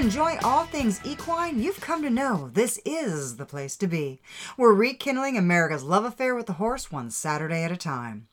enjoy all things equine, you've come to know this is the place to be. We're rekindling America's love affair with the horse one Saturday at a time.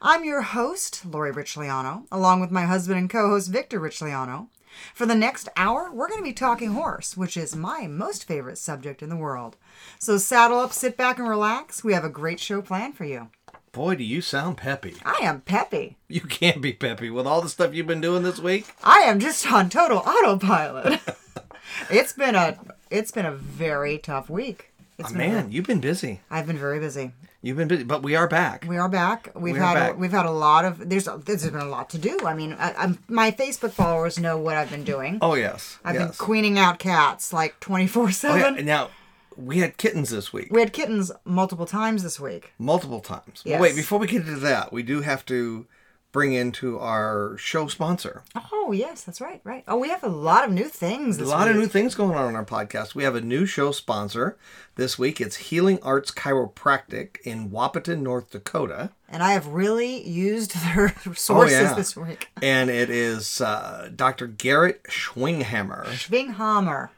I'm your host, Lori Richliano, along with my husband and co-host Victor Richliano. For the next hour, we're going to be talking horse, which is my most favorite subject in the world. So saddle up, sit back, and relax. We have a great show planned for you. Boy, do you sound peppy. I am peppy. You can't be peppy with all the stuff you've been doing this week. I am just on total autopilot. it's been a it's been a very tough week. It's Oh, a- man, you've been busy. I've been very busy. You've been busy, but we are back. We are back. We've We had back. we've had a lot of there's there's been a lot to do. I mean, I, my Facebook followers know what I've been doing. Oh yes, I've yes. been queening out cats like 24 Oh, yeah. seven. Now we had kittens this week, We had kittens multiple times this week. multiple times. Yes. But wait, before we get into that, we do have to bring into our show sponsor. Oh yes, that's right, right. Oh, we have a lot of new things. A lot of new things going on on our podcast. We have a new show sponsor this week. It's Healing Arts Chiropractic in Wahpeton, North Dakota. and I have really used their sources Oh, yeah. this week. And it is uh, Dr. Garrett Schwinghammer. Schwinghammer.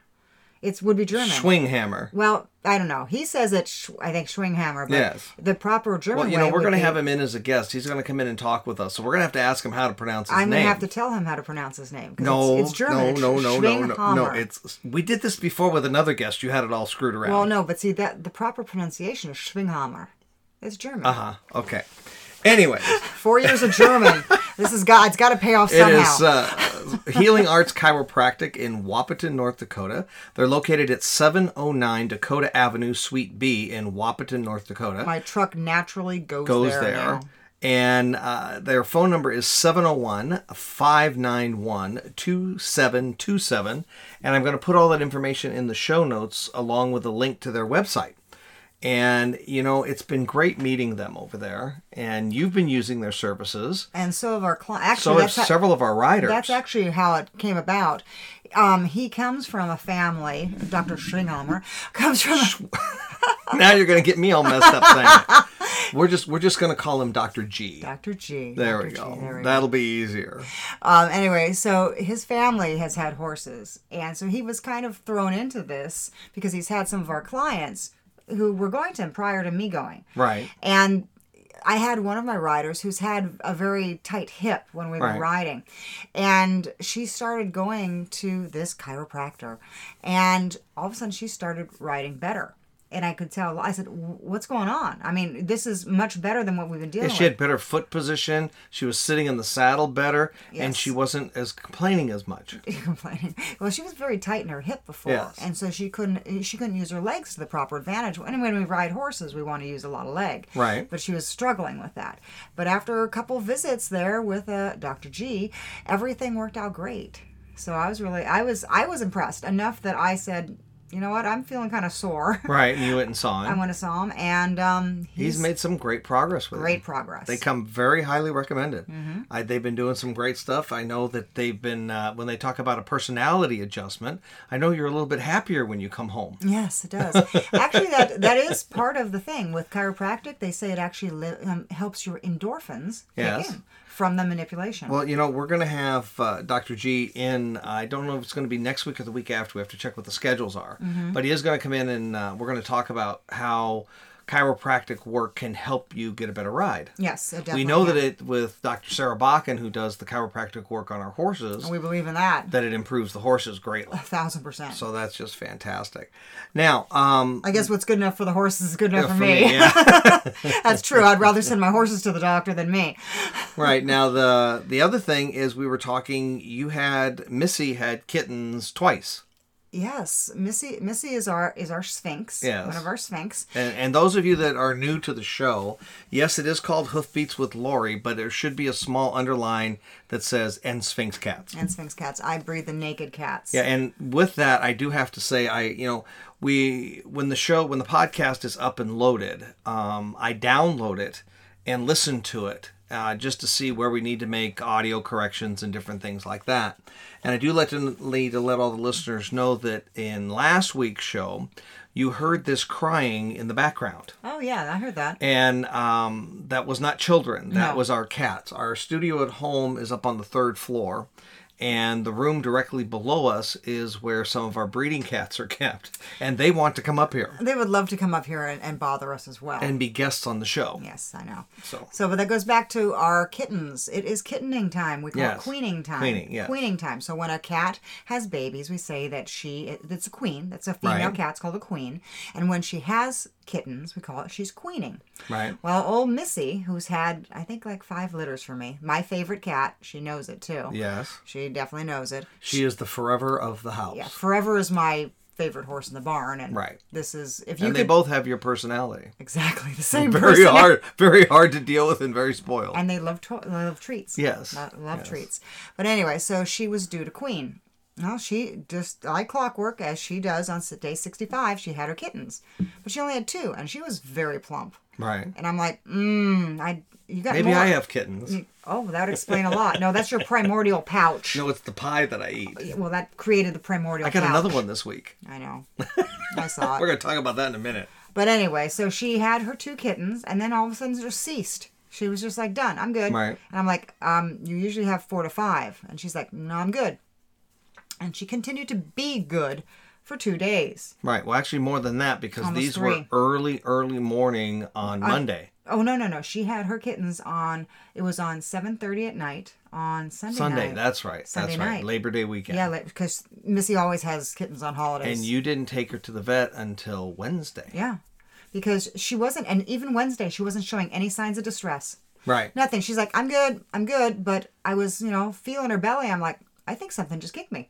It's would be German. Schwinghammer. Well, I don't know. He says it. Sch- I think Schwinghammer. But Yes. The proper German. Well, you know, we're going to be- have him in as a guest. He's going to come in and talk with us. So we're going to have to ask him how to pronounce his name. I'm gonna have to tell him how to pronounce his name. no, it's, it's German. No, no, no, no, no, no. It's we did this before with another guest. You had it all screwed around. well, no, but see that the proper pronunciation is Schwinghammer. It's German. Uh huh. Okay. Anyways, Four years of German. this is God. It's got to pay off it somehow. is uh, Healing Arts Chiropractic in Wahpeton, North Dakota. They're located at 709 Dakota Avenue, Suite B in Wahpeton, North Dakota. My truck naturally goes, goes there. there. now. And uh, their phone number is 701 591 2727. And I'm going to put all that information in the show notes along with a link to their website. And, you know, it's been great meeting them over there. And you've been using their services. And so of our clients. So have how- several of our riders. That's actually how it came about. Um, he comes from a family. Dr. Schwinghammer comes from. A, now you're going to get me all messed up saying. We're just we're just going to call him Dr. G. Dr. G. There Dr. we G, go. there we. That'll be easier. Um, anyway, so his family has had horses, and so he was kind of thrown into this because he's had some of our clients who were going to him prior to me going. Right. And I had one of my riders who's had a very tight hip when we were Right. riding. And she started going to this chiropractor. And all of a sudden she started riding better. And I could tell, I said, What's going on? I mean, this is much better than what we've been dealing Yeah, she with. had better foot position. She was sitting in the saddle better, and she wasn't as complaining as much. complaining. Well, she was very tight in her hip before, Yes. and so she couldn't she couldn't use her legs to the proper advantage. And when we ride horses, we want to use a lot of leg. Right. But she was struggling with that. But after a couple visits there with uh, Dr. G, everything worked out great. So I was really I was I was impressed enough that I said, you know what, I'm feeling kind of sore. Right, and you went and saw him. I went and saw him, and um, He's he's, made some great progress with great it. progress. Mm-hmm. They come very highly recommended. I, they've been doing some great stuff. I know that they've been uh, when they talk about a personality adjustment. I know you're a little bit happier when you come home. Yes, it does. actually, that that is part of the thing with chiropractic. They say it actually li- um, helps your endorphins Yes. in from the manipulation. Well, you know, we're going to have uh, Dr. G in. I don't know if it's going to be next week or the week after. We have to check what the schedules are. Mm-hmm. But he is going to come in and uh, we're going to talk about how chiropractic work can help you get a better ride. yes, we know that it with Dr. Sarah Bakken, who does the chiropractic work on our horses, we believe in that that it improves the horses greatly. a thousand percent. So that's just fantastic. Now, um, I guess what's good enough for the horses is good enough for, for me. me, yeah. That's true. I'd rather send my horses to the doctor than me. right now the the other thing is we were talking. You had Missy had kittens twice. Yes, Missy. Missy is our is our Sphynx. Yes. one of our Sphynx. And, and those of you that are new to the show, yes, it is called Hoofbeats with Lori, but there should be a small underline that says "and Sphynx Cats." And Sphynx cats. I breed the naked cats. Yeah, and with that, I do have to say, I you know, we when the show when the podcast is up and loaded, um, I download it and listen to it uh, just to see where we need to make audio corrections and different things like that. And I do let to, to let all the listeners know that in last week's show, you heard this crying in the background. Oh yeah, I heard that. And um, that was not children. That No. was our cats. Our studio at home is up on the third floor, and the room directly below us is where some of our breeding cats are kept, and they want to come up here They would love to come up here and, and bother us as well. and be guests on the show. yes, I know. So So, but that goes back to our kittens. It is kittening time. We call Yes. it queening time. Queening, yes. Queening time. So when a cat has babies, we say that she it's a queen. That's a female Right. cat. It's called a queen. And when she has kittens, we call it she's queening. Right. Well, old Missy, who's had I think like five litters for me, my favorite cat, she knows it too. Yes. She definitely knows it. She is the forever of the house. Yeah, Forever is my favorite horse in the barn, and Right. this is if you And they both have your personality. exactly the same. Very hard, very hard to deal with and very spoiled. and they love to- love treats. Yes, Lo- love yes. treats. But anyway, so she was due to queen. Well, she just like clockwork, as she does on day sixty-five. She had her kittens, but she only had two, and she was very plump. right. And I'm like, mmm, I you got Maybe more. I have kittens. Mm, oh, that would explain a lot. No, that's your primordial pouch. No, it's the pie that I eat. Uh, well, that created the primordial. I got pouch. another one this week. I know. I saw it. We're going to talk about that in a minute. But anyway, so she had her two kittens, and then all of a sudden just ceased. She was just like, done. I'm good. Right. And I'm like, um, you usually have four to five. And she's like, no, I'm good. And she continued to be good for two days. Right. Well, actually, more than that because Almost these were early, early morning on Monday. Oh no, no, no. She had her kittens on. It was on 7:30 at night on Sunday. Sunday. night. That's right. Sunday that's right. Labor Day weekend. Yeah, because Missy always has kittens on holidays. and you didn't take her to the vet until Wednesday. Yeah, because she wasn't, and even Wednesday she wasn't showing any signs of distress. Right. Nothing. She's like, I'm good, I'm good. But I was, you know, feeling her belly. I'm like, I think something just kicked me.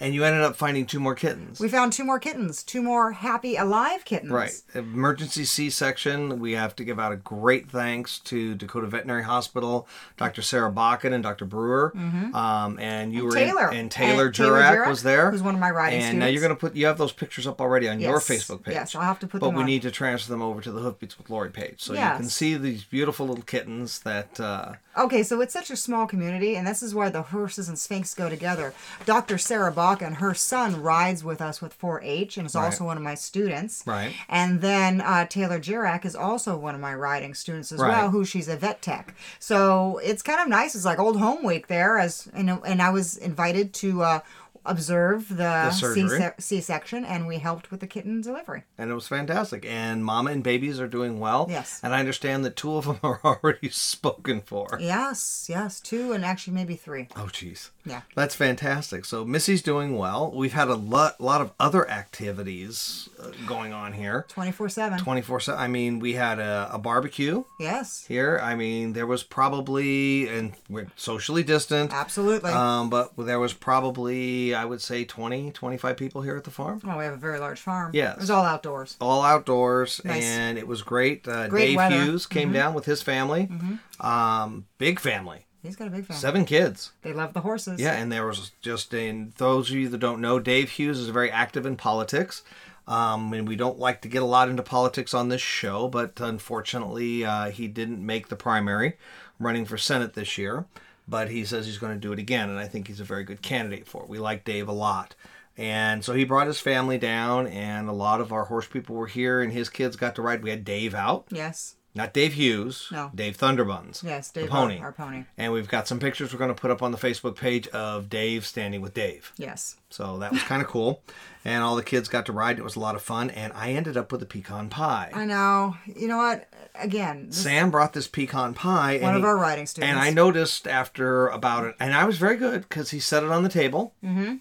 And you ended up finding two more kittens. We found two more kittens, two more happy, alive kittens. Right. Emergency C section. We have to give out a great thanks to Dakota Veterinary Hospital, Dr. Sarah Bakken and Dr. Brewer. Mm-hmm. Um, and you were in- Mm-hmm. Taylor. and Taylor And Taylor Jurak Jurak, was there. who's one of my riding And now you're going to put, you have those pictures up already on your Facebook page. Yes, I'll have to put them in. But we on. need to transfer them over to the Hoofbeats with Lori page. So you can see these beautiful little kittens that, uh, Okay, so it's such a small community, and this is why the horses and Sphynx go together. Dr. Sarah And her son rides with us with 4-H, and is also one of my students. Right. And then uh, Taylor Jirak is also one of my riding students as Right. well, who she's a vet tech. So it's kind of nice. It's like old home week there, as and, and I was invited to uh, observe the, surgery. C section, and we helped with the kitten delivery. and it was fantastic. And mama and babies are doing well. Yes. And I understand that two of them are already spoken for. Yes, yes, two and actually maybe three. Oh, jeez. Yeah. That's fantastic. So Missy's doing well. We've had a lot, lot of other activities uh, going on here. 24 7. 24 7. I mean, we had a, a barbecue Yes, here. I mean, there was probably, and we're socially distant, absolutely. um, but there was probably, I would say, 20, 25 people here at the farm. Oh, we have a very large farm. Yes. It was all outdoors. All outdoors, Nice. and it was great. Uh, Great Dave weather. Mm-hmm. Hughes came down with his family. Mm-hmm. Um, big family, He's got a big family. seven kids. They love the horses. Yeah, and there was just in those of you that don't know, Dave Hughes is very active in politics. Um, and we don't like to get a lot into politics on this show, but unfortunately, uh, he didn't make the primary running for Senate this year. But he says he's going to do it again, and I think he's a very good candidate for it. We like Dave a lot. And so he brought his family down, and a lot of our horse people were here, and his kids got to ride. We had Dave out, Yes. Not Dave Hughes, No. Dave Thunderbuns. Yes. the Dave, pony. Our, pony. And we've got some pictures we're going to put up on the Facebook page of Dave standing with Dave. Yes. So that was kind of cool. And all the kids got to ride. It was a lot of fun. And I ended up with a pecan pie. I know. You know what? Again, Sam brought this pecan pie. one of he- our riding students. And I noticed after about it, and I was very good because he set it on the table. Mm-hmm.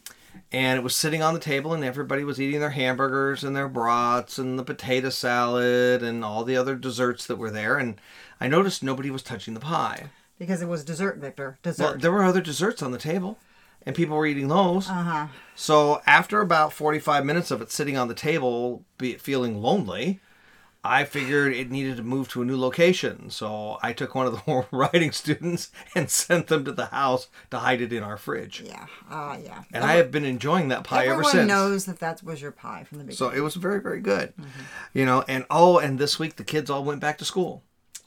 And it was sitting on the table, and everybody was eating their hamburgers and their brats and the potato salad and all the other desserts that were there. And I noticed nobody was touching the pie. because it was dessert, Victor. Well, Dessert. there were other desserts on the table, and people were eating those. uh huh. So after about 45 minutes of it sitting on the table, be feeling lonely, I figured it needed to move to a new location. So I took one of the writing students and sent them to the house to hide it in our fridge. Yeah. Uh, yeah. And I have been enjoying that pie ever since. Everyone knows that that was your pie from the beginning. So it was very, very good. You know, and oh, and this week the kids all went back to school.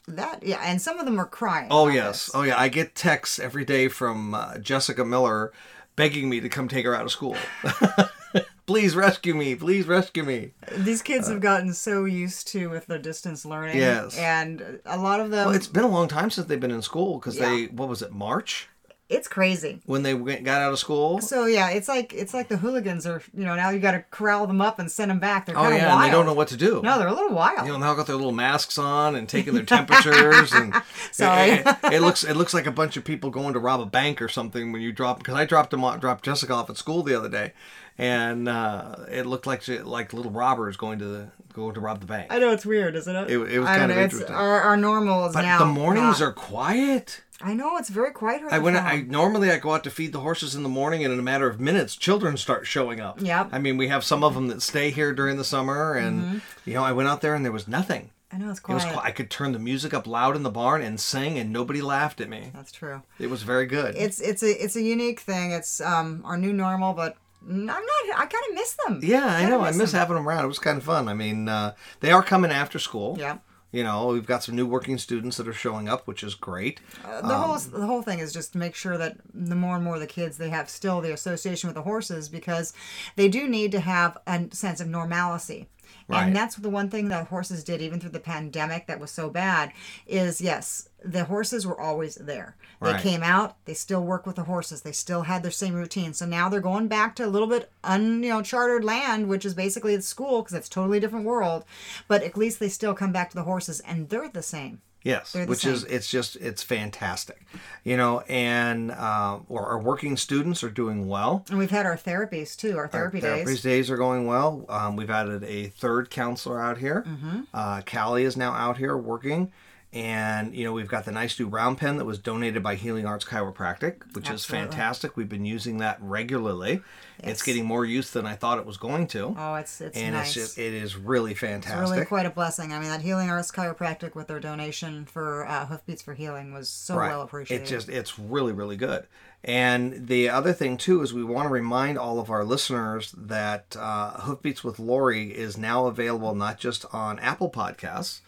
that yeah, and some of them were crying. Oh yes, this. oh yeah. I get texts every day from uh, Jessica Miller begging me to come take her out of school. please rescue me! Please rescue me! These kids uh, have gotten so used to with their distance learning. Yes. And a lot of them. Well, it's been a long time since they've been in school because they what was it March? It's crazy. when they went- got out of school. So yeah, it's like it's like the hooligans are. You know, now you got to corral them up and send them back. They're Oh kind of yeah, wild. and they don't know what to do. No, they're a little wild. You know, now got their little masks on and taking their temperatures and Sorry. It, it- it looks it looks like a bunch of people going to rob a bank or something when you drop because I dropped them off, dropped Jessica off at school the other day, and uh, it looked like she- like little robbers going to the going to rob the bank. I know it's weird, isn't it? It- it was kind of know, interesting. Our, our normal is But now. the mornings not- are quiet. I know it's very quiet. I went. I normally I go out to feed the horses in the morning, and in a matter of minutes, children start showing up. Yep. I mean, we have some of them that stay here during the summer, and Mm-hmm. you know, I went out there and there was nothing. I know it's It quiet. was. Quiet. I could turn the music up loud in the barn and sing, and nobody laughed at me. That's true. It was very good. It's it's a it's a unique thing. It's um our new normal, but I'm not. I kind of miss them. yeah, I Kinda know. I miss them. having them around. It was kind of fun. I mean, uh, they are coming after school. Yeah. You know, we've got some new working students that are showing up, which is great. Uh, the whole the whole thing is just to make sure that the more and more the kids they have still the association with the horses because they do need to have a sense of normalcy. Right. And that's the one thing that horses did even through the pandemic that was so bad is yes, the horses were always there. They Right. came out, they still work with the horses. They still had their same routine. So now they're going back to a little bit un, you know, chartered land, which is basically the school because it's a totally different world. But at least they still come back to the horses and they're the same. Yes, the which is it's just it's fantastic, you know. And uh, our our working students are doing well. And we've had our therapies too, our therapy days. Therapy days are going well. Um, we've added a third counselor out here. Mm-hmm. Uh, Callie is now out here working. And, you know, we've got the nice new round pen that was donated by Healing Arts Chiropractic, which is fantastic. We've been using that regularly. It's Yes. getting more use than I thought it was going to. Oh, it's it's and nice. it's just, it is really It's fantastic. really quite a blessing. I mean, that Healing Arts Chiropractic with their donation for uh, Hoofbeats for Healing was so well appreciated. It's just it's really really good. And the other thing too is we want to remind all of our listeners that uh, Hoofbeats with Lori is now available not just on Apple Podcasts,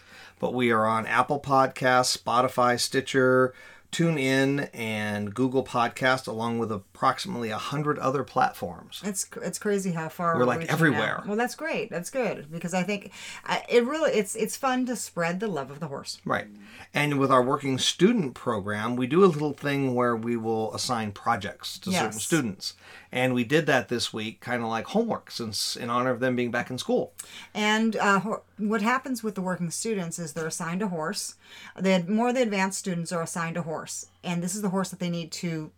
but we are on Apple Podcasts, Spotify, Stitcher, TuneIn, and Google Podcast, along with approximately a hundred other platforms. It's it's crazy how far We're, like, everywhere. now. Well, that's great. That's good because I think it really it's it's fun to spread the love of the horse. Right. And with our working student program, we do a little thing where we will assign projects to certain students. And we did that this week, kind of like homework, since in honor of them being back in school. And uh, what happens with the working students is they're assigned a horse. The more the advanced students are assigned a horse, and this is the horse that they need to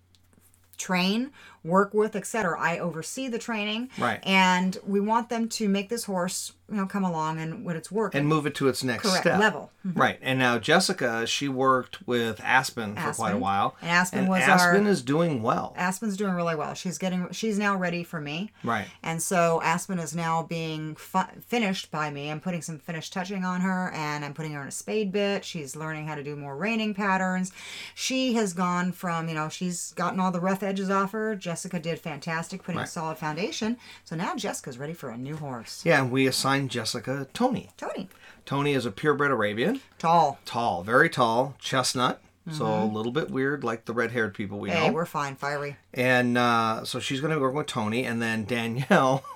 train, work with, etc. I oversee the training, Right. And we want them to make this horse, you know, come along and when it's working. And move it to its next Correct, step. level. Mm-hmm. Right. And now Jessica, she worked with Aspen for quite a while. And Aspen was Aspen our- is doing well. Aspen's doing really well. She's getting she's now ready for me. Right. And so Aspen is now being fu- finished by me. I'm putting some finished touching on her and I'm putting her in a spade bit. She's learning how to do more reining patterns. She has gone from, you know, she's gotten all the rough edges off her. Jessica did fantastic putting a solid foundation. So now Jessica's ready for a new horse. Yeah, and we assigned Jessica Tony. Tony. Tony is a purebred Arabian, Tall. tall, very tall, chestnut, so a little bit weird like the red-haired people we Mm-hmm. Hey, we're fine, fiery. And uh, so she's going to work with Tony, and then Danielle.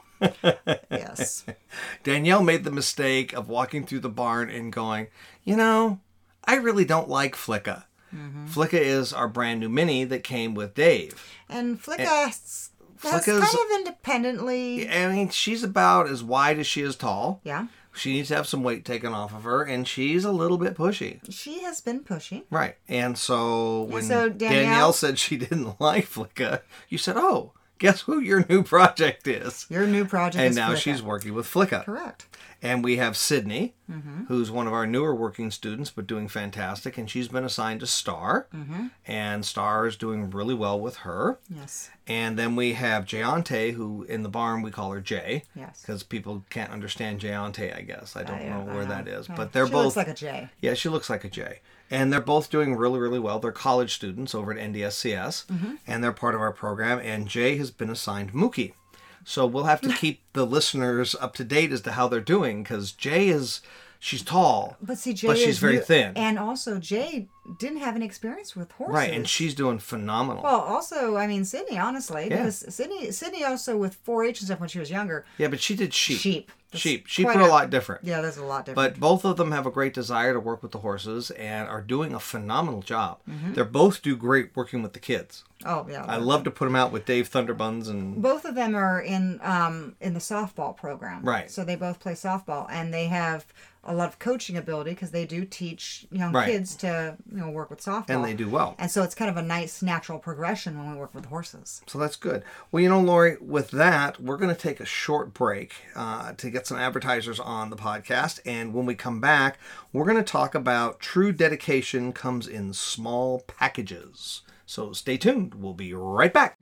Yes. Danielle made the mistake of walking through the barn and going, you know, I really don't like Flicka. Mm-hmm. Flicka is our brand new mini that came with Dave. And Flicka has kind of independently. I mean, she's about as wide as she is tall. Yeah. She needs to have some weight taken off of her, and she's a little bit pushy. She has been pushy. Right. And so when so Danielle... Danielle- said she didn't like Flicka, you said, oh, guess who your new project is? Your new project And now Flicka. she's working with Flicka. correct. And we have Sydney, Mm-hmm. who's one of our newer working students, but doing fantastic. And she's been assigned to Star. Mm-hmm. And Star is doing really well with her. Yes. And then we have Jayante, who in the barn we call her Jay. Yes. Because people can't understand Jayante, I guess. I don't I, know uh, where I that know. But they're she both. looks like a J. yeah, she looks like a J. And they're both doing really, really well. They're college students over at NDSCS, Mm-hmm. and they're part of our program. And Jay has been assigned Mookie. So we'll have to keep the listeners up to date as to how they're doing because Jay is, she's tall, But see, Jay but she's very new- thin. and also Jay didn't have any experience with horses. right, and she's doing phenomenal. Well, also, I mean, Sydney, honestly, Yeah. because Sydney, Sydney also with 4-H and stuff when she was younger. yeah, but she did sheep. Sheep. That's Sheep. Sheep are a lot different. Yeah, there's a lot different. But both of them have a great desire to work with the horses and are doing a phenomenal job. Mm-hmm. They're both do great working with the kids. Oh yeah. I love to put them out with Dave Thunderbuns and both of them are in um in the softball program. Right. So they both play softball and they have a lot of coaching ability because they do teach young Right. kids to you know work with softball. and they do well. And so it's kind of a nice natural progression when we work with horses. So that's good. Well, you know, Lori, with that, we're going to take a short break uh, to get some advertisers on the podcast. And when we come back, we're going to talk about true dedication comes in small packages. So stay tuned. We'll be right back.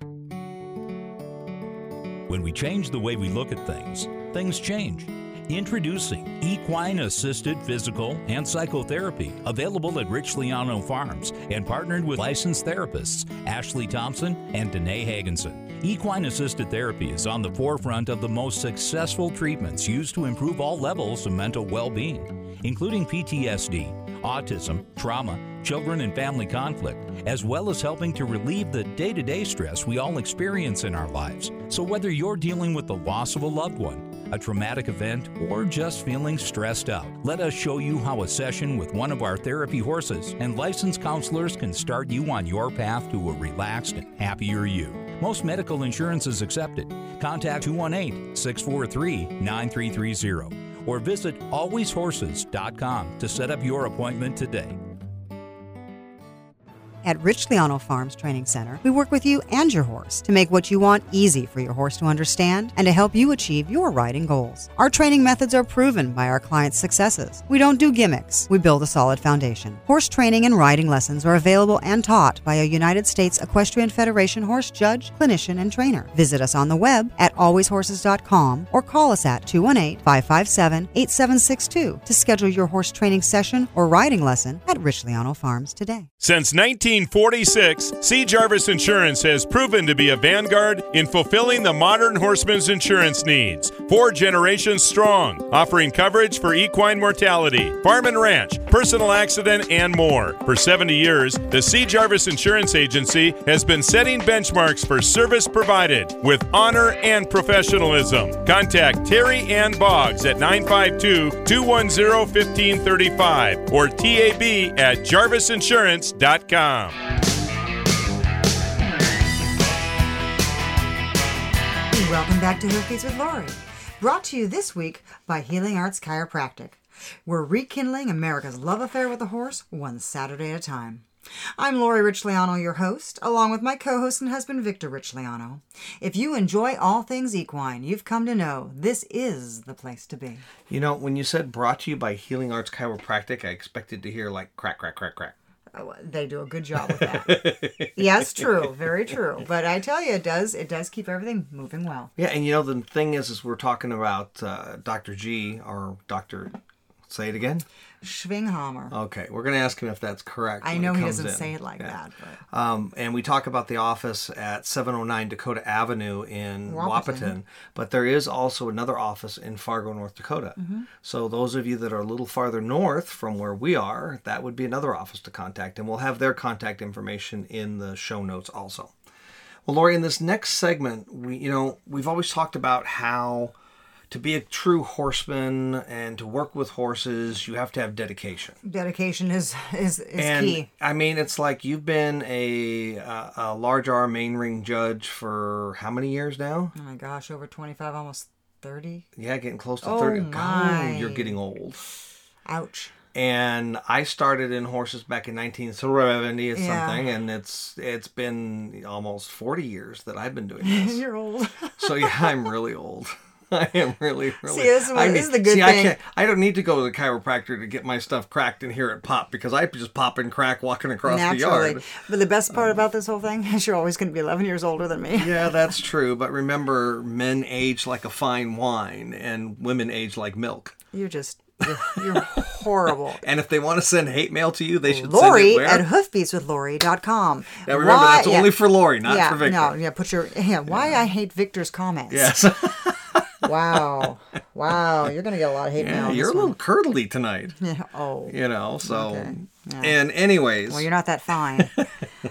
When we change the way we look at things, things change. Introducing Equine Assisted Physical and Psychotherapy, available at Rich Liano Farms and partnered with licensed therapists Ashley Thompson and Danae Hagenson. Equine Assisted Therapy is on the forefront of the most successful treatments used to improve all levels of mental well being, including PTSD, autism, trauma, children and family conflict, as well as helping to relieve the day to day stress we all experience in our lives. So, whether you're dealing with the loss of a loved one, a traumatic event, or just feeling stressed out, let us show you how a session with one of our therapy horses and licensed counselors can start you on your path to a relaxed and happier you. Most medical insurance is accepted. Contact 218 643 9330 or visit alwayshorses.com to set up your appointment today. At Rich Liano Farms Training Center, we work with you and your horse to make what you want easy for your horse to understand and to help you achieve your riding goals. Our training methods are proven by our clients' successes. We don't do gimmicks, we build a solid foundation. Horse training and riding lessons are available and taught by a United States Equestrian Federation horse judge, clinician, and trainer. Visit us on the web at alwayshorses.com or call us at 218 557 8762 to schedule your horse training session or riding lesson at Rich Liano Farms today. Since 1946, C. Jarvis Insurance has proven to be a vanguard in fulfilling the modern horseman's insurance needs. Four generations strong, offering coverage for equine mortality, farm and ranch, personal accident, and more. For 70 years, the C. Jarvis Insurance Agency has been setting benchmarks for service provided with honor and professionalism. Contact Terry Ann Boggs at 952 210 1535 or TAB at jarvisinsurance.com. Welcome back to Hoofbeats with Lori. Brought to you this week by Healing Arts Chiropractic. We're rekindling America's love affair with the horse one Saturday at a time. I'm Lori Richliano, your host, along with my co host and husband, Victor Richliano. If you enjoy all things equine, you've come to know this is the place to be. You know, when you said brought to you by Healing Arts Chiropractic, I expected to hear like crack, crack, crack, crack. They do a good job with that. yes, true, very true. But I tell you, it does it does keep everything moving well. Yeah, and you know the thing is, is we're talking about uh, Dr. G or Dr. Say it again. Schwinghammer. Okay, we're gonna ask him if that's correct. I know he doesn't in. say it like Yeah. that, but Um, and we talk about the office at 709 Dakota Avenue in. Wahpeton, but there is also another office in Fargo, North Dakota. Mm-hmm. So those of you that are a little farther north from where we are, that would be another office to contact, and we'll have their contact information in the show notes also. Well, Lori, in this next segment, we you know we've always talked about how to be a true horseman and to work with horses, you have to have dedication. dedication is is, is And key. I mean, it's like you've been a, a a large R main ring judge for how many years now? Oh my gosh, over 25, almost 30. Yeah, getting close to Oh thirty. my. God, you're getting old. Ouch. And I started in horses back in 1970 or Yeah. something, and it's it's been almost 40 years that I've been doing this. You're old. so yeah, I'm really old. I am really, really. See, this is I this is the good see, thing. I, I don't need to go to the chiropractor to get my stuff cracked and hear it pop because I just pop and crack walking across the Naturally. yard. But the best part about this whole thing is you're always going to be 11 years older than me. Yeah, that's true. But remember, men age like a fine wine, and women age like milk. You're just, you're, you're horrible. And if they want to send hate mail to you, they should Lori send it at where? hoofbeatswithlori.com. Now remember, Why- that's yeah. only for Lori, not yeah, for Victor. No, yeah, put your, yeah, why I hate Victor's comments. Yes. Wow. Wow. You're to get a lot of hate mail. yeah, on you're a little one. curdly tonight. Yeah. Oh. You know, so. Okay, yeah. And anyways, Well, you're not that fine.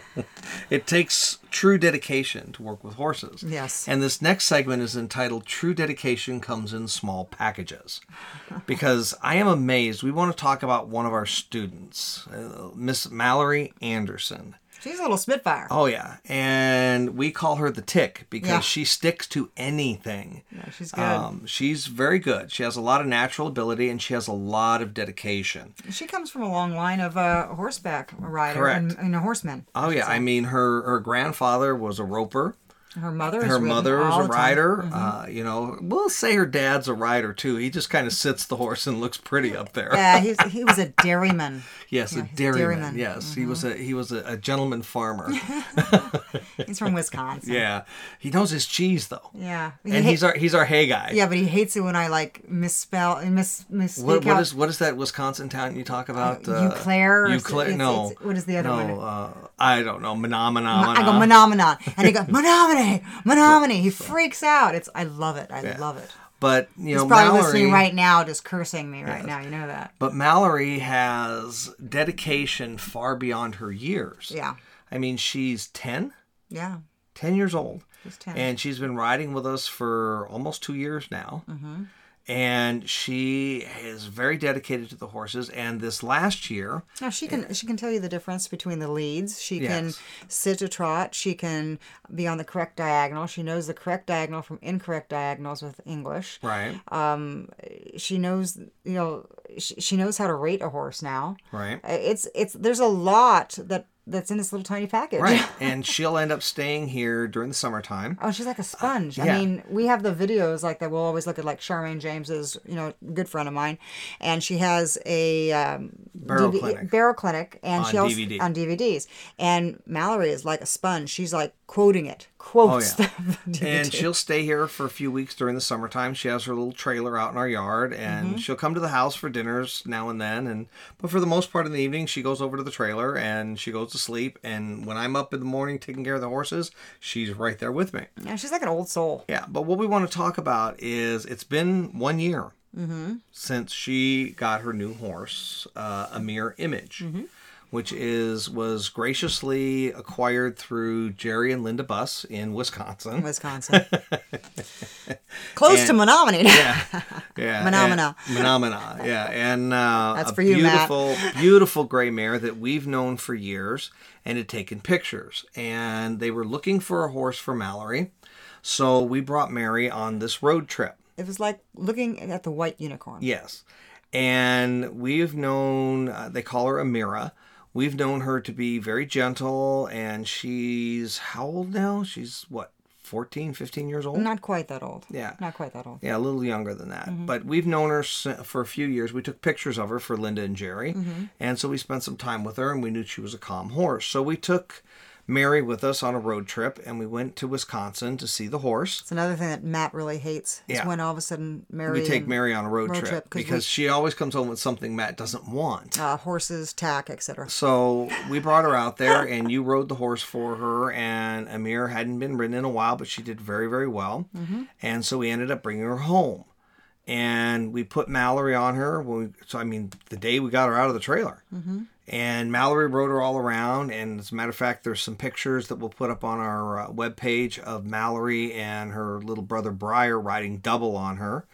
it takes true dedication to work with horses. Yes. And this next segment is entitled True Dedication Comes in Small Packages. because I am amazed. We want to talk about one of our students, uh, Miss Mallory Anderson. She's a little Spitfire. Oh yeah, and we call her the Tick because Yeah. she sticks to anything. Yeah, she's good. Um, she's very good. She has a lot of natural ability and she has a lot of dedication. she comes from a long line of uh, horseback rider Correct. and, and a horseman. Oh yeah, I mean her her grandfather was a roper. Her mother. Is Her mother is a rider. Uh, you know, we'll say her dad's a rider too. He just kind of sits the horse and looks pretty up there. Yeah, he's, he was a dairyman. Yes, Yeah, a dairyman. dairyman. Mm-hmm. Yes, he was a he was a, a gentleman farmer. He's from Wisconsin. yeah, he knows his cheese though, Yeah. He and ha- he's our he's our hay guy. Yeah, but he hates it when I like misspell miss misspeak What, what is what is that Wisconsin town you talk about? Uh, Eau Claire or Eau Claire? it's- No. it's- what is the other no, one? Uh, I don't know. Menominee. I go Menominee, and he goes Menominee, Menominee. He freaks out. It's I love it. I Yeah. love it. But you He's know, probably Mallory. listening right now, just cursing me right now. You know that. But Mallory has dedication far beyond her years. Yeah. I mean, she's 10, Yeah. 10 years old. She's 10. And she's been riding with us for almost two years now. Mm-hmm. And she is very dedicated to the horses. And this last year, Now she can she can tell you the difference between the leads. She can sit a trot. She can be on the correct diagonal. She knows the correct diagonal from incorrect diagonals with English. right? Um she knows you know she, she knows how to rate a horse now. right. Uh, It's it's there's a lot that that's in this little tiny package. Right. and she'll end up staying here during the summertime. Oh, she's like a sponge. yeah. I mean, we have the videos like that. We'll always look at like Charmayne James's, you know, good friend of mine, and she has a um, Barrel Clinic. barrel clinic, and On she also DVD. on DVDs. And Mallory is like a sponge. She's like quoting it, quotes Oh, yeah. And she'll stay here for a few weeks during the summertime. She has her little trailer out in our yard, and Mm-hmm. she'll come to the house for dinners now and then. And but for the most part in the evening, she goes over to the trailer and she goes to sleep. And when I'm up in the morning taking care of the horses, she's right there with me. yeah, she's like an old soul. Yeah. But what we want to talk about is it's been one year since she got her new horse, uh, a mere image. Which is was graciously acquired through Jerry and Linda Buss in Wisconsin. Wisconsin, close to And- Menominee. yeah, yeah, Phenomena. and- yeah, and uh, That's a for you, Matt. beautiful, beautiful gray mare that we've known for years and had taken pictures, and they were looking for a horse for Mallory, so we brought Mary on this road trip. It was like looking at the white unicorn. Yes, and we've known uh, they call her Amira. We've known her to be very gentle, and she's how old now? She's what, 14, 15 years old? Not quite that old. Yeah. Not quite that old. Yeah, a little younger than that. Mm-hmm. But we've known her for a few years. We took pictures of her for Linda and Jerry. Mm-hmm. And so we spent some time with her and we knew she was a calm horse. So we took Mary with us on a road trip and we went to Wisconsin to see the horse. It's another thing that Matt really hates. Is Yeah. when all of a sudden Mary We take Mary on a road, road trip, trip 'cause we- because she always comes home with something Matt doesn't want. uh, horses, tack, etc. So we brought her out there, and you rode the horse for her. And Amir hadn't been ridden in a while, but she did very, very well. And so we ended up bringing her home, and we put Mallory on her. When we, so I mean, the day we got her out of the trailer, and Mallory rode her all around. And as a matter of fact, there's some pictures that we'll put up on our uh, webpage of Mallory and her little brother Briar riding double on her.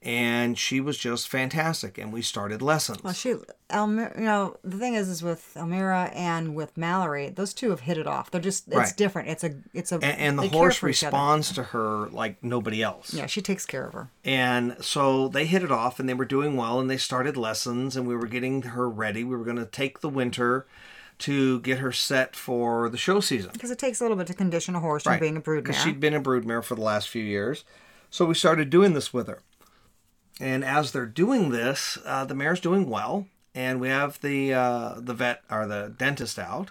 And she was just fantastic, and we started lessons. Well, she, Elmira, you know, the thing is, is with Elmira and with Mallory, those two have hit it off. They're just, it's Right. different. It's a, it's a, and, and the horse for each other. responds to her like nobody else. Yeah, she takes care of her. And so they hit it off and they were doing well and they started lessons and we were getting her ready. We were going to take the winter to get her set for the show season. Because it takes a little bit to condition a horse from being a broodmare. Because she'd been a broodmare for the last few years. So we started doing this with her. And as they're doing this, uh, the mare's doing well. And we have the uh, the vet or the dentist out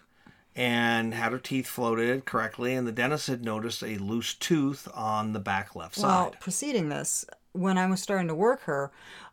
and had her teeth floated correctly. And the dentist had noticed a loose tooth on the back left Well, side. Well, preceding this, when I was starting to work her,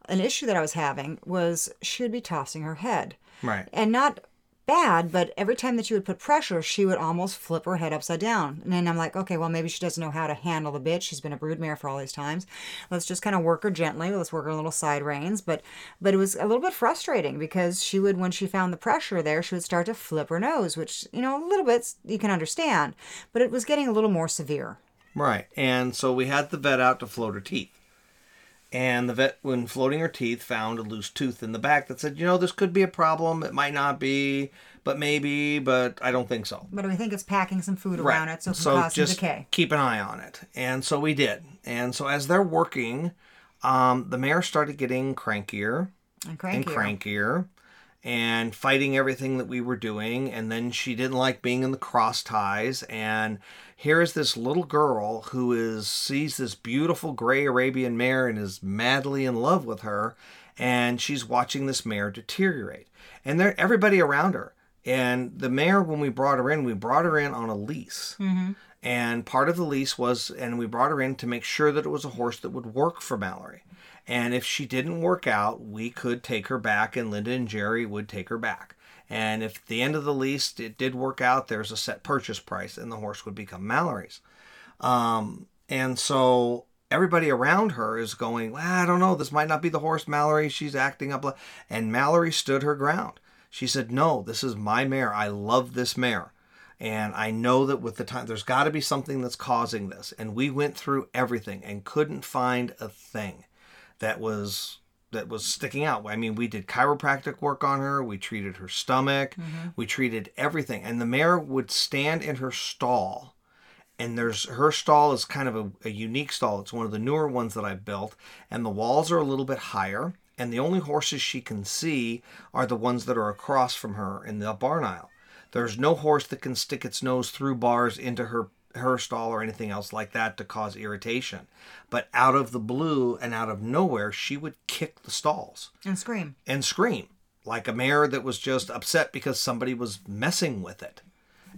an issue that I was having was she would be tossing her head. Right. And not bad, but every time that you would put pressure, she would almost flip her head upside down. And I'm like, okay, well, maybe she doesn't know how to handle the bit. She's been a broodmare for all these times. Let's just kind of work her gently. Let's work her little side reins. But but it was a little bit frustrating because she would, when she found the pressure there, she would start to flip her nose, which, you know, a little bit you can understand. But it was getting a little more severe. Right. And so we had the vet out to float her teeth. And the vet, when floating her teeth, found a loose tooth in the back that said, you know, this could be a problem. It might not be, but maybe, but I don't think so. But we think it's packing some food around it, so it can cause just decay. keep an eye on it. And so we did. And so as they're working, um, the mare started getting crankier And crankier. and crankier and fighting everything that we were doing. And then she didn't like being in the cross ties. And here is this little girl who is sees this beautiful gray Arabian mare and is madly in love with her. And she's watching this mare deteriorate. And there everybody around her. And the mare, when we brought her in, we brought her in on a lease. Mm-hmm. And part of the lease was, and we brought her in to make sure that it was a horse that would work for Mallory. And if she didn't work out, we could take her back, and Linda and Jerry would take her back. And if at the end of the lease it did work out, there's a set purchase price, and the horse would become Mallory's. Um, and so everybody around her is going, well, I don't know, this might not be the horse Mallory. She's acting up. like-" And Mallory stood her ground. She said, No, this is my mare. I love this mare. And I know that with the time, there's got to be something that's causing this. And we went through everything and couldn't find a thing that was that was sticking out. I mean, we did chiropractic work on her. We treated her stomach. Mm-hmm. We treated everything. And the mare would stand in her stall and there's her stall is kind of a, a unique stall. It's one of the newer ones that I built, and the walls are a little bit higher. And the only horses she can see are the ones that are across from her in the barn aisle. There's no horse that can stick its nose through bars into her her stall or anything else like that to cause irritation. But out of the blue and out of nowhere, she would kick the stalls And scream. and scream like a mare that was just upset because somebody was messing with it.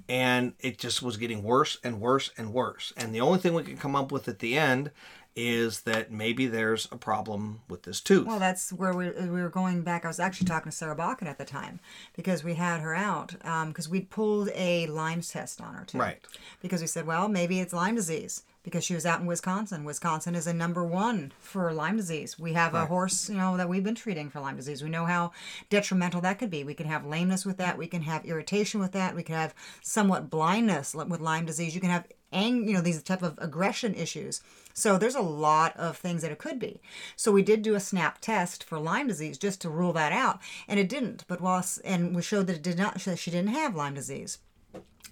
And it just was getting worse and worse and worse. And the only thing we could come up with at the end is that maybe there's a problem with this tooth. Well, that's where we, we were going back. I was actually talking to Sarah Bakken at the time because we had her out um, because we'd pulled a Lyme's test on her too. Right. Because we said, well, maybe it's Lyme disease because she was out in Wisconsin. Wisconsin is a number one for Lyme disease. We have a horse, you know, that we've been treating for Lyme disease. We know how detrimental that could be. We can have lameness with that. We can have irritation with that. We can have somewhat blindness with Lyme disease. You can have ang- you know, these type of aggression issues. So there's a lot of things that it could be. So we did do a SNAP test for Lyme disease just to rule that out, and it didn't. But whilst and we showed that it did not. That she didn't have Lyme disease.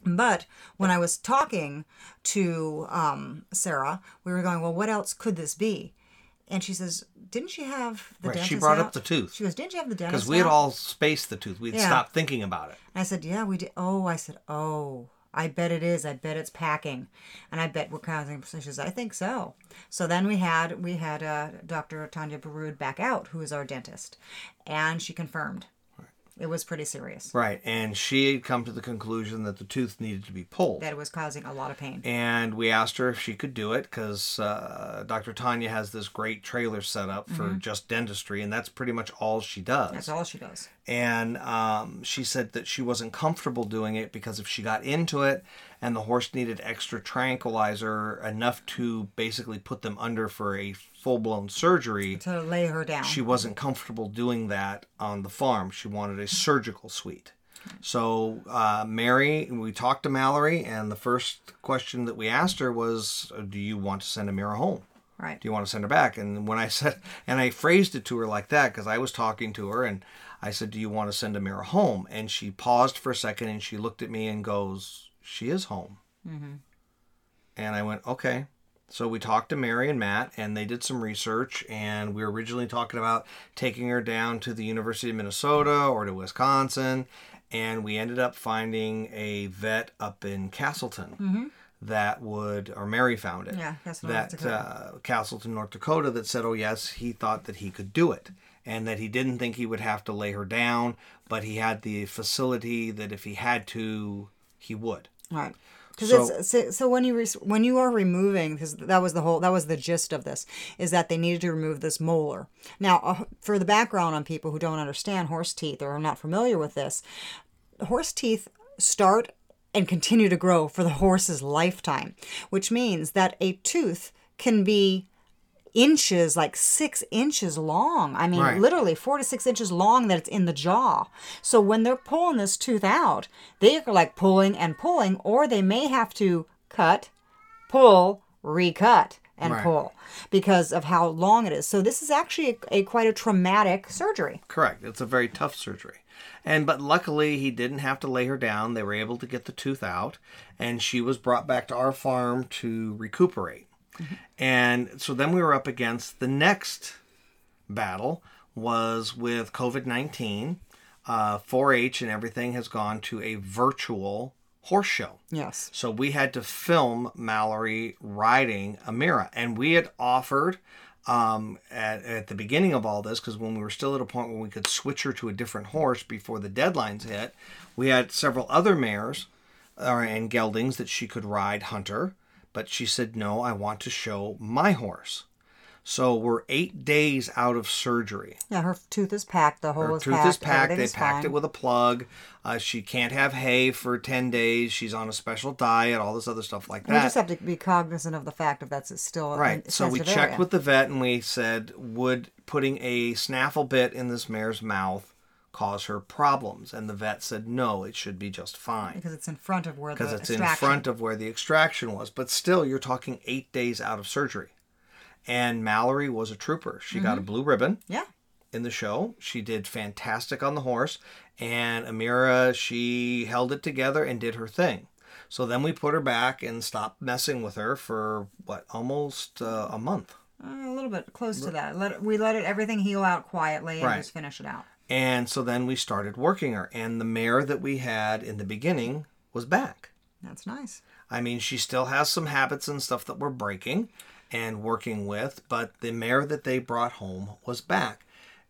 But when I was talking to um, Sarah, we were going, well, what else could this be? And she says, didn't she have the Right, dentist she brought up the tooth. She goes, didn't you have the dentist Because we had out?" all spaced the tooth. We'd Yeah. stopped thinking about it. And I said, yeah, we did. Oh, I said, oh, I bet it is. I bet it's packing, and I bet we're causing. Says, I think so. So then we had we had uh, Dr. Tanya Barud back out, who is our dentist, and she confirmed it was pretty serious. Right. And she had come to the conclusion that the tooth needed to be pulled. That it was causing a lot of pain. and we asked her if she could do it because uh, Dr. Tanya has this great trailer set up for just dentistry, and that's pretty much all she does. Mm-hmm. That's all she does. And um, she said that she wasn't comfortable doing it because if she got into it and the horse needed extra tranquilizer enough to basically put them under for a full blown surgery, To lay her down. she wasn't comfortable doing that on the farm. She wanted a surgical suite. So, uh, Mary, we talked to Mallory, and the first question that we asked her was, Do you want to send Amira home? right. Do you want to send her back? And when I said, and I phrased it to her like that because I was talking to her and I said, Do you want to send Amira home? And she paused for a second and she looked at me and goes, She is home. And I went, Okay. So we talked to Mary and Matt and they did some research and we were originally talking about taking her down to the University of Minnesota or to Wisconsin. And we ended up finding a vet up in Casselton that would, or Mary found it Yeah, Casselton, North that Dakota. uh, Casselton, North Dakota, that said, "Oh yes, he thought that he could do it, and that he didn't think he would have to lay her down, but he had the facility that if he had to, he would." Right. Because So- it's so, so when you re- when you are removing because that was the whole that was the gist of this is that they needed to remove this molar. Now, uh, for the background on people who don't understand horse teeth or are not familiar with this, horse teeth start and continue to grow for the horse's lifetime, which means that a tooth can be inches, like six inches long. I mean, Right. literally four to six inches long that it's in the jaw. So when they're pulling this tooth out, they are like pulling and pulling, or they may have to cut, pull, recut and Right. pull because of how long it is. So this is actually a, a quite a traumatic surgery. Correct. It's a very tough surgery. And but luckily he didn't have to lay her down. They were able to get the tooth out and she was brought back to our farm to recuperate. And so then we were up against the next battle was with COVID-19. Uh, 4-H and everything has gone to a virtual horse show. Yes. So we had to film Mallory riding Amira, and we had offered um, at, at the beginning of all this because when we were still at a point where we could switch her to a different horse before the deadlines hit, we had several other mares uh, and geldings that she could ride Hunter, but she said no, I want to show my horse. So we're eight days out of surgery. Yeah, her tooth is packed. The hole Her is tooth packed. is packed. They packed fine. it with a plug. Uh, she can't have hay for 10 days. She's on a special diet, all this other stuff like that. We just have to be cognizant of the fact that that's still Right. So we checked area. with the vet and we said, would putting a snaffle bit in this mare's mouth cause her problems? And the vet said, no, it should be just fine. because it's in front of where the Because it's in extraction- front of where the extraction was. But still, you're talking eight days out of surgery. And Mallory was a trooper. She got a Mm-hmm. blue ribbon Yeah. in the show. She did fantastic on the horse. And Amira, she held it together and did her thing. So then we put her back and stopped messing with her for what, almost uh, a month. Uh, a little bit close to that. Let we let it everything heal out quietly and Right. just finish it out. And so then we started working her. And the mare that we had in the beginning was back. That's nice. I mean, she still has some habits and stuff that we're breaking and working with, but the mare that they brought home was back.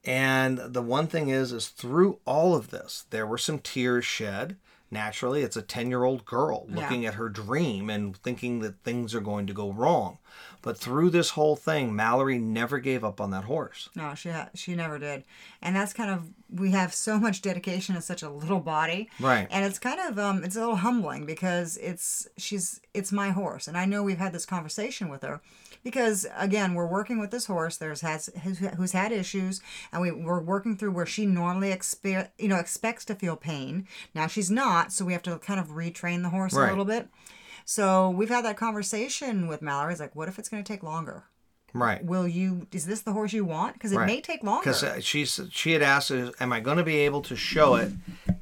And the one thing is, is through all of this, there were some tears shed. Naturally, it's a 10 year old girl Yeah. looking at her dream and thinking that things are going to go wrong. But through this whole thing, Mallory never gave up on that horse. No, she ha- she never did, and that's kind of we have so much dedication in such a little body, Right. And it's kind of um it's a little humbling because it's she's it's my horse, and I know we've had this conversation with her because again we're working with this horse. There's has who's, who's had issues. And we, we're working through where she normally expe- you know expects to feel pain. Now she's not so we have to kind of retrain the horse Right. a little bit so we've had that conversation with mallory it's like what if it's going to take longer Right. will you is this the horse you want because it may take longer Because uh, she's she had asked, "Is- "Am I going to be able to show it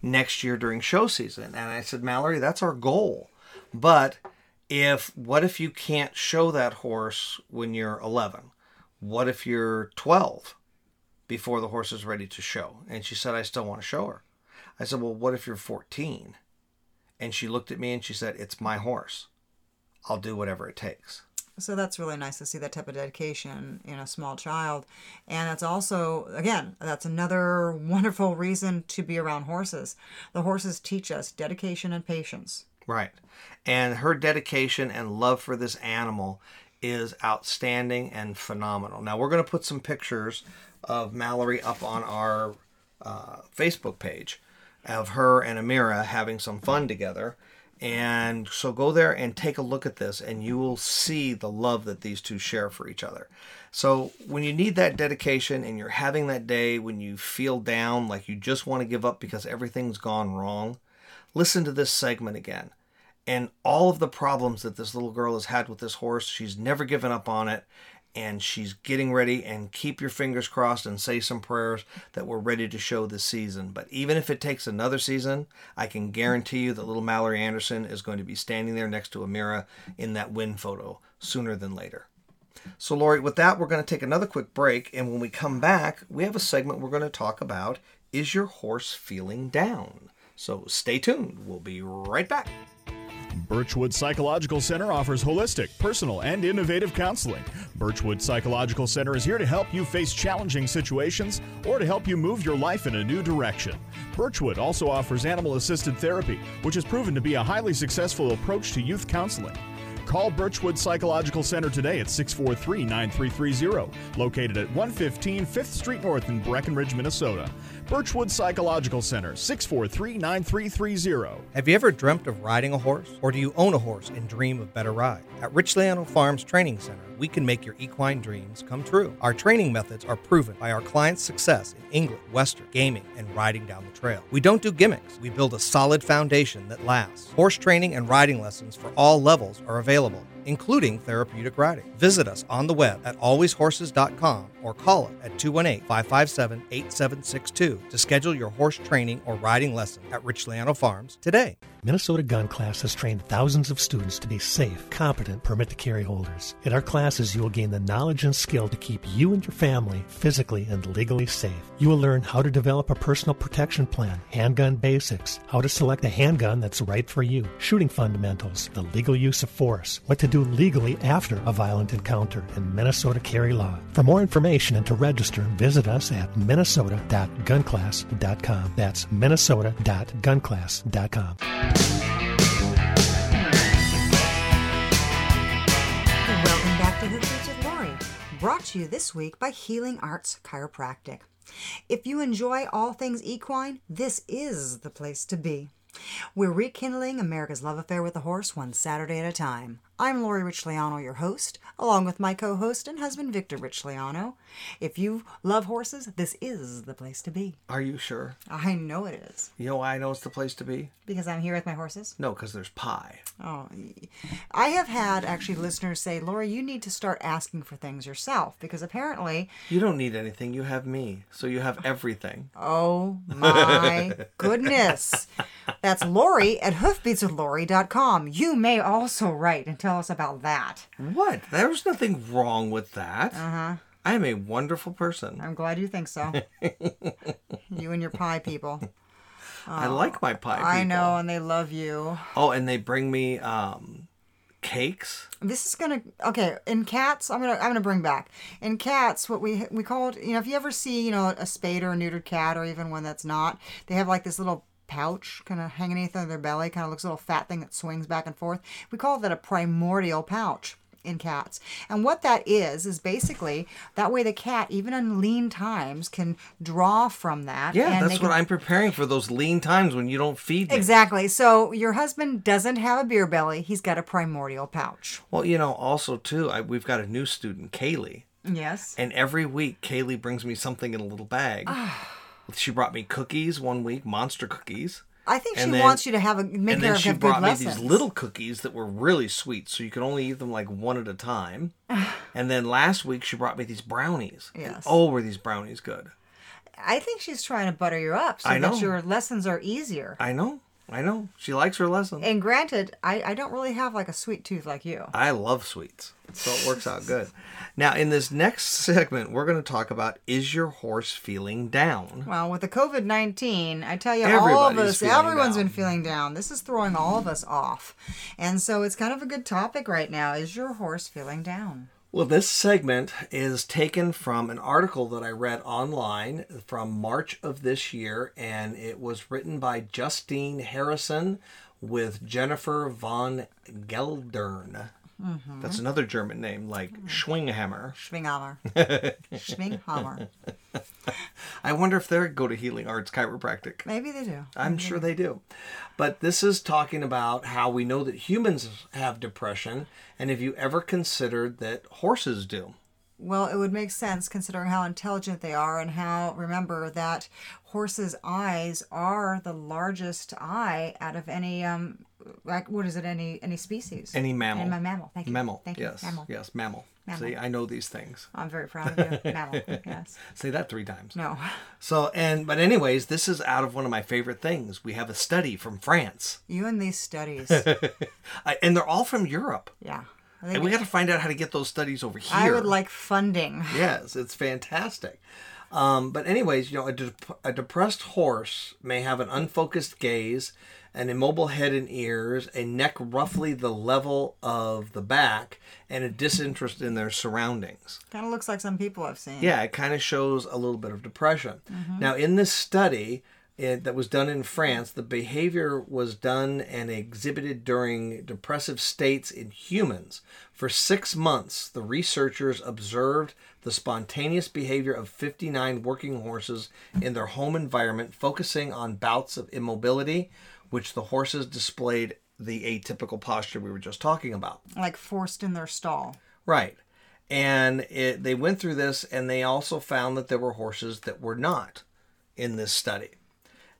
next year during show season?" And I said, "Mallory, that's our goal. But if what if you can't show that horse when you're 11? What if you're 12 before the horse is ready to show?" And she said, "I still want to show her." I said, "Well, what if you're 14?" And she looked at me and she said, "It's my horse. I'll do whatever it takes." so that's really nice to see that type of dedication in a small child and that's also again that's another wonderful reason to be around horses the horses teach us dedication and patience Right. And her dedication and love for this animal is outstanding and phenomenal. Now, we're going to put some pictures of Mallory up on our uh, Facebook page of her and Amira having some fun together. And so go there and take a look at this, and you will see the love that these two share for each other. So, when you need that dedication and you're having that day when you feel down, like you just want to give up because everything's gone wrong, listen to this segment again. And all of the problems that this little girl has had with this horse, she's never given up on it. And she's getting ready, and keep your fingers crossed and say some prayers that we're ready to show this season. But even if it takes another season, I can guarantee you that little Mallory Anderson is going to be standing there next to Amira in that win photo sooner than later. So, Lori, with that, we're going to take another quick break. And when we come back, we have a segment we're going to talk about Is Your Horse Feeling Down? So, stay tuned. We'll be right back. Birchwood Psychological Center offers holistic, personal, and innovative counseling. Birchwood Psychological Center is here to help you face challenging situations or to help you move your life in a new direction. Birchwood also offers animal assisted therapy, which has proven to be a highly successful approach to youth counseling. Call Birchwood Psychological Center today at 643 9330, located at 115 5th Street North in Breckenridge, Minnesota. Birchwood Psychological Center, 643 9330. Have you ever dreamt of riding a horse? Or do you own a horse and dream of better rides? At Richland Farms Training Center, we can make your equine dreams come true. Our training methods are proven by our clients' success in England, Western, gaming, and riding down the trail. We don't do gimmicks, we build a solid foundation that lasts. Horse training and riding lessons for all levels are available. Including therapeutic riding. Visit us on the web at alwayshorses.com or call us at 218 557 8762 to schedule your horse training or riding lesson at Rich Leano Farms today. Minnesota Gun Class has trained thousands of students to be safe, competent permit to carry holders. In our classes, you will gain the knowledge and skill to keep you and your family physically and legally safe. You will learn how to develop a personal protection plan, handgun basics, how to select a handgun that's right for you, shooting fundamentals, the legal use of force, what to do legally after a violent encounter, and Minnesota carry law. For more information and to register, visit us at minnesota.gunclass.com. That's minnesota.gunclass.com. Welcome back to Hoofbeats with Lori, brought to you this week by Healing Arts Chiropractic. If you enjoy all things equine, this is the place to be. We're rekindling America's love affair with the horse one Saturday at a time. I'm Lori Richliano, your host, along with my co host and husband Victor Richliano. If you love horses, this is the place to be. Are you sure? I know it is, You know why I know it's the place to be? because I'm here with my horses. No, because there's pie. Oh, I have had actually listeners say, Lori, you need to start asking for things yourself because apparently, You don't need anything. You have me. So you have everything. oh my goodness. That's Lori at hoofbeatswithlori.com. You may also write and tell us about that. What? There's nothing wrong with that. Uh-huh. I am a wonderful person. I'm glad you think so. you and your pie people. I like my pie. I know, and they love you. Oh, and they bring me um, cakes. This is gonna okay. In cats, I'm gonna I'm gonna bring back in cats what we we called you know if you ever see you know a spayed or a neutered cat or even one that's not, they have like this little pouch kind of hanging underneath their belly, kind of looks a little fat thing that swings back and forth. We call that a primordial pouch in cats. And what that is is basically that way the cat even in lean times can draw from that. Yeah, that's they what I'm preparing for those lean times when you don't feed me. Exactly. So your husband doesn't have a beer belly. He's got a primordial pouch. Well, you know, also too, I, we've got a new student, Kaylee, Yes. and every week Kaylee brings me something in a little bag. Ah. She brought me cookies one week, monster cookies. I think she then- wants you to have a make and her then she have good brought me lessons. these little cookies that were really sweet, so you could only eat them like one at a time. and then last week she brought me these brownies. And, Yes. oh, were these brownies good? I think she's trying to butter you up so I know. that your lessons are easier. I know, I know. She likes her lessons. And granted, I, I don't really have like a sweet tooth like you. I love sweets, so it works out good. Now, in this next segment, we're going to talk about is your horse feeling down? Well, with the COVID 19, I tell you, all of us, everyone's down. been feeling down. This is throwing all of us off. And so it's kind of a good topic right now. Is your horse feeling down? Well, this segment is taken from an article that I read online from March of this year, and it was written by Justine Harrison with Jennifer von Geldern. That's mm-hmm. another German name, like mm. Schwinghammer. Schwinghammer. Schwinghammer. I wonder if they go to Healing Arts Chiropractic. Maybe they do. I'm sure they do. But this is talking about how we know that humans have depression, and have you ever considered that horses do? Well, it would make sense considering how intelligent they are and how, remember that horses' eyes are the largest eye out of any, um, like, what is it, any any species? Any mammal. Any mammal, thank you. Mammal. Thank you. yes. Mammal. Yes, mammal. Mammal. See, I know these things. I'm very proud of you. mammal, yes. Say that three times. No. So, and, but, anyways, this is out of one of my favorite things. We have a study from France, You and these studies. I, and they're all from Europe. yeah. And we got to find out how to get those studies over here. I would like funding. Yes, it's fantastic. Um, but anyways, you know, a, dep- a depressed horse may have an unfocused gaze, an immobile head and ears, a neck roughly the level of the back, and a disinterest in their surroundings. Kind of looks like some people I've seen. Yeah, it kind of shows a little bit of depression. Now, in this study it, that was done in France, the behavior was done and exhibited during depressive states in humans. For six months, the researchers observed the spontaneous behavior of 59 working horses in their home environment, focusing on bouts of immobility, which the horses displayed the atypical posture we were just talking about. Like forced in their stall. Right. And it, they went through this and they also found that there were horses that were not in this study.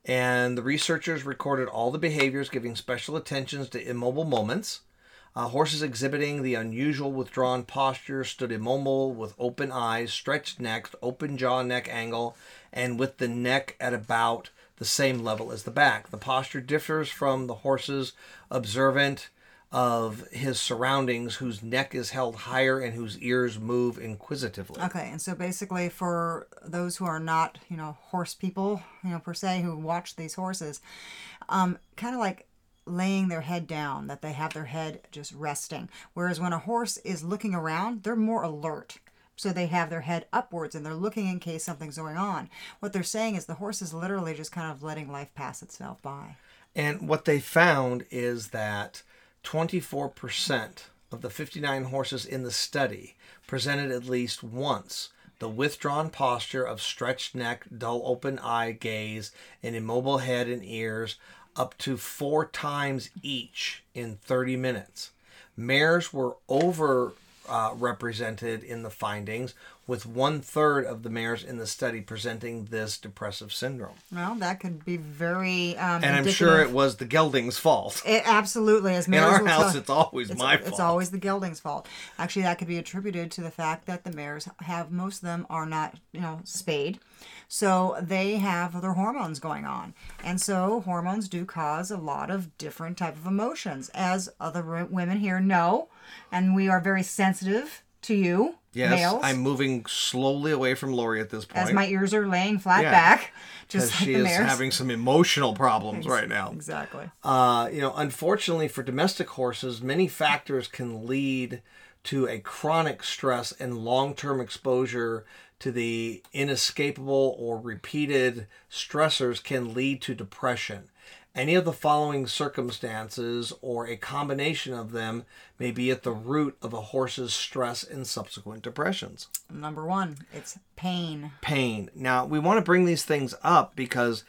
And the researchers recorded all the behaviors, giving special attentions to immobile moments, Uh, horses exhibiting the unusual withdrawn posture stood immobile with open eyes, stretched necks, open jaw neck angle, and with the neck at about the same level as the back. The posture differs from the horse's observant of his surroundings, whose neck is held higher and whose ears move inquisitively. Okay, and so basically, for those who are not, you know, horse people, you know, per se, who watch these horses, um, kind of like laying their head down, that they have their head just resting. Whereas when a horse is looking around, they're more alert. So they have their head upwards and they're looking in case something's going on. What they're saying is the horse is literally just kind of letting life pass itself by. And what they found is that 24% of the 59 horses in the study presented at least once the withdrawn posture of stretched neck, dull open eye gaze, and immobile head and ears up to four times each in 30 minutes. Mares were over uh, represented in the findings, with one third of the mares in the study presenting this depressive syndrome. Well, that could be very. Um, And I'm sure it was the gelding's fault. It absolutely as In our house, tell- it's always it's, my It's fault. always the gelding's fault. Actually, that could be attributed to the fact that the mares have most of them are not, you know, spayed, so they have their hormones going on, and so hormones do cause a lot of different type of emotions, as other women here know, and we are very sensitive to you, Yes, males. I'm moving slowly away from Lori at this point. as my ears are laying flat Yeah. back, because just like she is having some emotional problems right now. Exactly. Uh, you know, unfortunately for domestic horses, many factors can lead to a chronic stress and long term exposure to the inescapable or repeated stressors can lead to depression. Any of the following circumstances or a combination of them may be at the root of a horse's stress and subsequent depressions Number one, it's pain. pain. Now we want to bring these things up because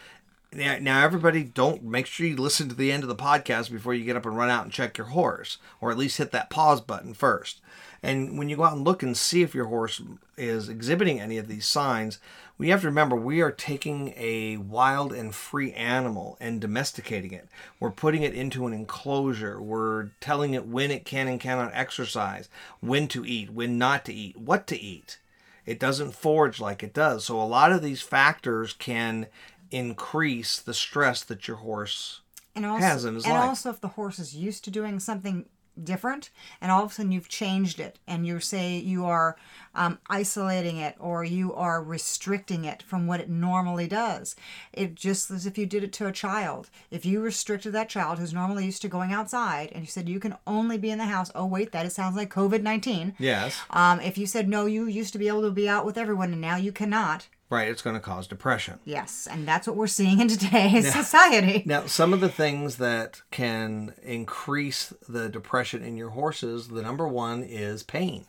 now everybody don't make sure you listen to the end of the podcast before you get up and run out and check your horse, or at least hit that pause button first. And when you go out and look and see if your horse is exhibiting any of these signs, we have to remember we are taking a wild and free animal and domesticating it. We're putting it into an enclosure. We're telling it when it can and cannot exercise, when to eat, when not to eat, what to eat it doesn't forage like it does. So a lot of these factors can increase the stress that your horse and also, has in his and life. also if the horse is used to doing something different and all of a sudden you've changed it and you say you are um, isolating it or you are restricting it from what it normally does it just as if you did it to a child. If you restricted that child who's normally used to going outside and you said you can only be in the house oh wait that it sounds like covid-19 yes, um, if you said no you used to be able to be out with everyone and now you cannot right, it's going to cause depression. yes and that's what we're seeing in today's society Now, some of the things that can increase the depression in your horses, the number one is pain.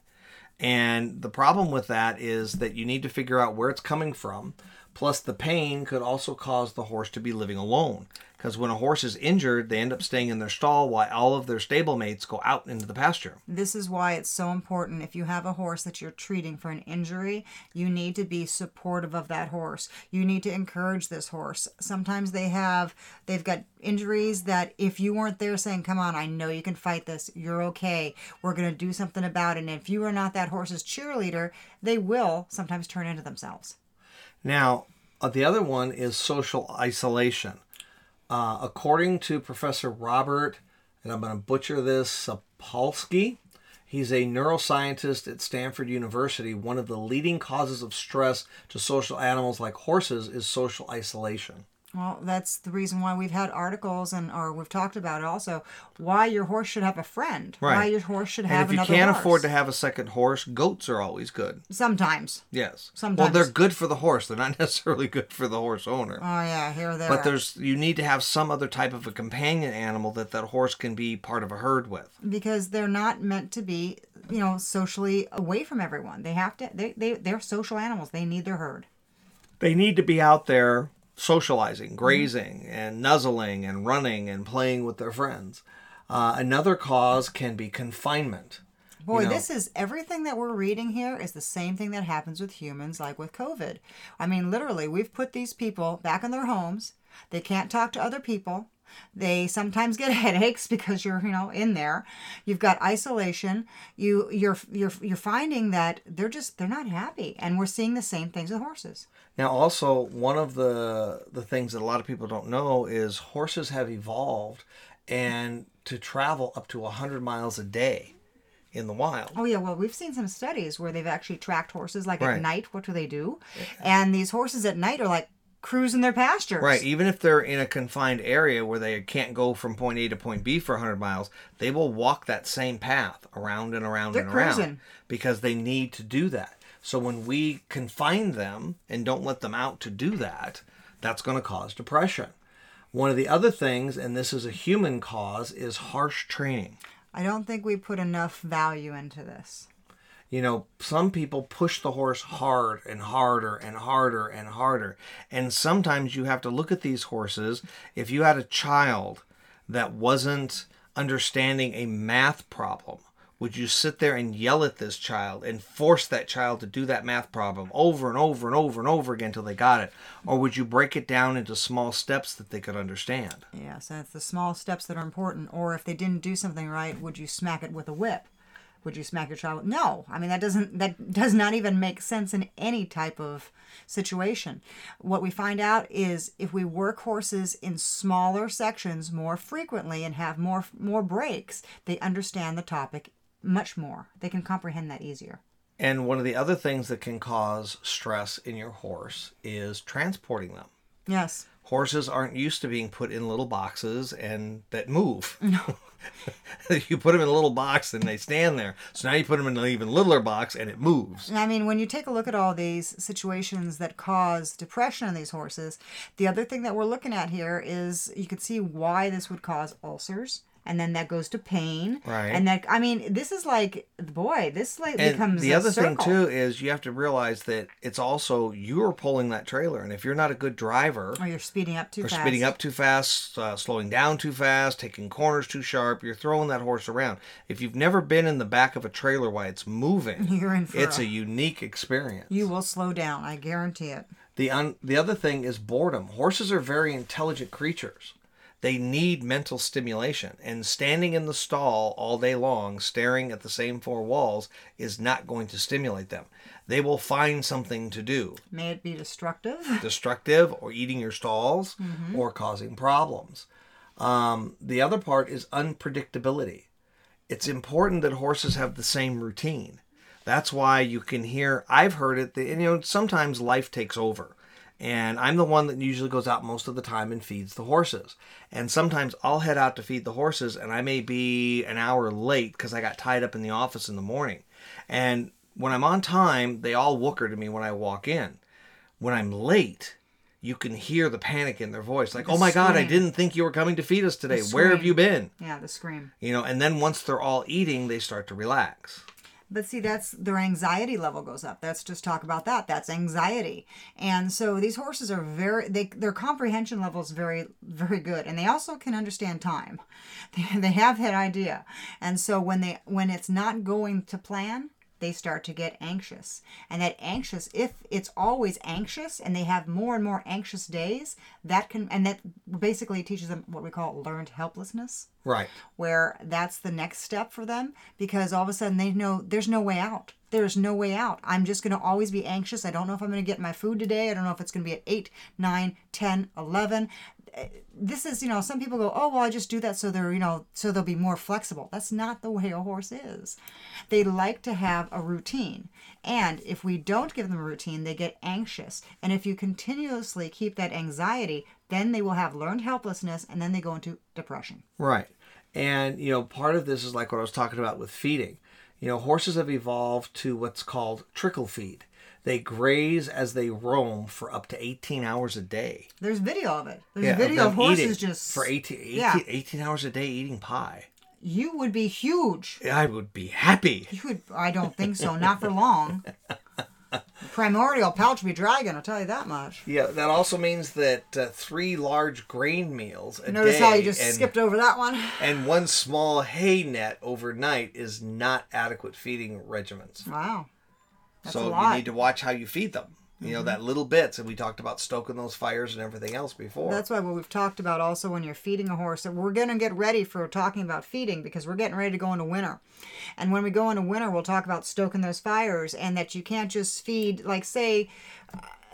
And the problem with that is that you need to figure out where it's coming from. Plus, the pain could also cause the horse to be living alone. Because when a horse is injured, they end up staying in their stall while all of their stablemates go out into the pasture. This is why it's so important. If you have a horse that you're treating for an injury, you need to be supportive of that horse. You need to encourage this horse. Sometimes they have they've got injuries that if you weren't there saying, "Come on, I know you can fight this. You're okay. We're going to do something about it." And if you are not that horse's cheerleader, they will sometimes turn into themselves. Now, uh, the other one is social isolation. Uh, according to Professor Robert, and I'm going to butcher this, Sapolsky, he's a neuroscientist at Stanford University. One of the leading causes of stress to social animals like horses is social isolation. Well, that's the reason why we've had articles and or we've talked about it also why your horse should have a friend. Right. Why your horse should And have if you can't horse. afford to have a second horse, goats are always good. Sometimes. Yes. Sometimes. Well, they're good for the horse. They're not necessarily good for the horse owner. Oh yeah, here or there. But there's you need to have some other type of a companion animal that that horse can be part of a herd with. because they're not meant to be, you know, socially away from everyone. They have to. They they they're social animals. They need their herd. They need to be out there socializing, grazing, and nuzzling, and running and playing with their friends. Uh, another cause can be confinement. Boy, know- this is everything that we're reading here is the same thing that happens with humans, like with COVID. I mean, literally, we've put these people back in their homes. They can't talk to other people. They sometimes get headaches because you're, you know, in there. You've got isolation. You you're you're you're finding that they're just they're not happy. And we're seeing the same things with horses. Now, also one of the the things that a lot of people don't know is horses have evolved, and to travel up to hundred miles a day in the wild. Oh yeah, well we've seen some studies where they've actually tracked horses like Right. at night. What do they do? And these horses at night are like cruising their pastures. Right, even if they're in a confined area where they can't go from point A to point B for 100 miles, they will walk that same path around and around They're and around because they need to do that. So when we confine them and don't let them out to do that, that's going to cause depression. One of the other things, and this is a human cause, is harsh training. I don't think we put enough value into this. You know, some people push the horse hard and harder and harder and harder. And sometimes you have to look at these horses. If you had a child that wasn't understanding a math problem, would you sit there and yell at this child and force that child to do that math problem over and over and over and over again until they got it? Or would you break it down into small steps that they could understand? Yes, and it's the small steps that are important. Or if they didn't do something right, would you smack it with a whip? Would you smack your child? No, I mean that doesn't that does not even make sense in any type of situation. What we find out is if we work horses in smaller sections more frequently and have more more breaks, they understand the topic much more. They can comprehend that easier. And one of the other things that can cause stress in your horse is transporting them. Yes. horses aren't used to being put in little boxes and that move. No. you put them in a little box and they stand there. So now you put them in an even littler box and it moves. I mean, when you take a look at all these situations that cause depression in these horses, the other thing that we're looking at here is you could see why this would cause ulcers. And then that goes to pain. Right. And that, I mean, this is like, boy, this like And becomes the other thing too is you have to realize that it's also you're pulling that trailer, and if you're not a good driver, Or you're speeding up too or fast. speeding up too fast, uh, slowing down too fast, taking corners too sharp, you're throwing that horse around. If you've never been in the back of a trailer while it's moving, You're in for it's a- a unique experience. You will slow down. I guarantee it. The un- the other thing is boredom. Horses are very intelligent creatures. They need mental stimulation, and standing in the stall all day long, staring at the same four walls, is not going to stimulate them. They will find something to do, May it be destructive. destructive, or eating your stalls, or causing problems. Um, the other part is unpredictability. It's important that horses have the same routine. That's why you can hear. I've heard it. That, and, you know, sometimes life takes over, and I'm the one that usually goes out most of the time and feeds the horses. And sometimes I'll head out to feed the horses, and I may be an hour late because I got tied up in the office in the morning. And when I'm on time, they all wooker to me when I walk in. When I'm late, you can hear the panic in their voice, like, "Oh my God, I didn't think you were coming to feed us today. Where have you been?" Yeah, the scream. You know, and then once they're all eating, they start to relax. But see, that's their anxiety level goes up. Let's just talk about that. That's anxiety. And so these horses are very, they, their comprehension level is very, very good. And they also can understand time. They, they have that idea. And so when they, when it's not going to plan, they start to get anxious. And that anxious, if it's always anxious and they have more and more anxious days, that can, and that basically teaches them what we call learned helplessness Right. where that's the next step for them because all of a sudden they know there's no way out. There's no way out. I'm just going to always be anxious. I don't know if I'm going to get my food today. I don't know if it's going to be at 8, 9, 10, 11. This is, you know, some people go, oh, well, I just do that so they're, you know, so they'll be more flexible. That's not the way a horse is. They like to have a routine. And if we don't give them a routine, they get anxious. And if you continuously keep that anxiety, then they will have learned helplessness and then they go into depression. Right. And, you know, part of this is like what I was talking about with feeding. You know, horses have evolved to what's called trickle feed. They graze as they roam for up to 18 hours a day. There's video of it. There's Yeah, video them of horses just for 18, 18, yeah. 18 hours a day eating pie. You would be huge. I would be happy. You would. I don't think so. Not for long. Primordial pouch be dragging. I'll tell you that much. Yeah, that also means that uh, three large grain meals a Notice day how you just and, skipped over that one. and one small hay net overnight is not adequate feeding regimens. Wow. That's so you need to watch how you feed them. You know, mm-hmm. that little bits, and we talked about stoking those fires and everything else before. That's why what we've talked about also when you're feeding a horse, that we're going to get ready for talking about feeding because we're getting ready to go into winter. And when we go into winter, we'll talk about stoking those fires and that you can't just feed, like, say,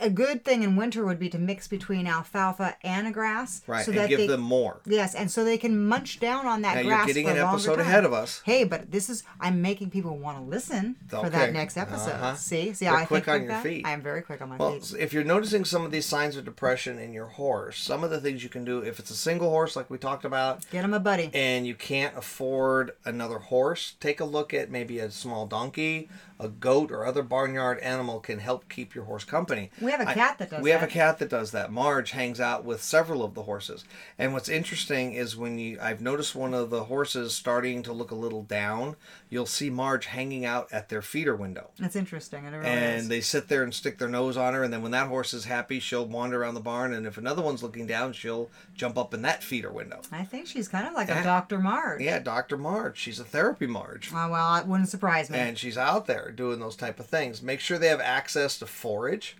a good thing in winter would be to mix between alfalfa and a grass, right, so and that give they, them more. Yes, and so they can munch down on that Now, you're grass. getting for an episode time. ahead of us. Hey, but this is I'm making people want to listen for that next episode. Uh-huh. See, see You're how I quick think on like your that? feet. I am very quick on my Well, feet. if you're noticing some of these signs of depression in your horse, some of the things you can do, if it's a single horse like we talked about, Get him a buddy. and you can't afford another horse, take a look at maybe a small donkey, a goat, or other barnyard animal can help keep your horse company. We have a cat that does We have a cat that does that. Marge hangs out with several of the horses. And what's interesting is when you I've noticed one of the horses starting to look a little down, you'll see Marge hanging out at their feeder window. That's interesting. Really And is. they sit there and stick their nose on her, and then when that horse is happy, she'll wander around the barn, and if another one's looking down, she'll jump up in that feeder window. I think she's kind of like a Dr. Marge. Yeah, Dr. Marge. She's a therapy Marge. Oh, well, it wouldn't surprise me. And she's out there doing those type of things. Make sure they have access to forage,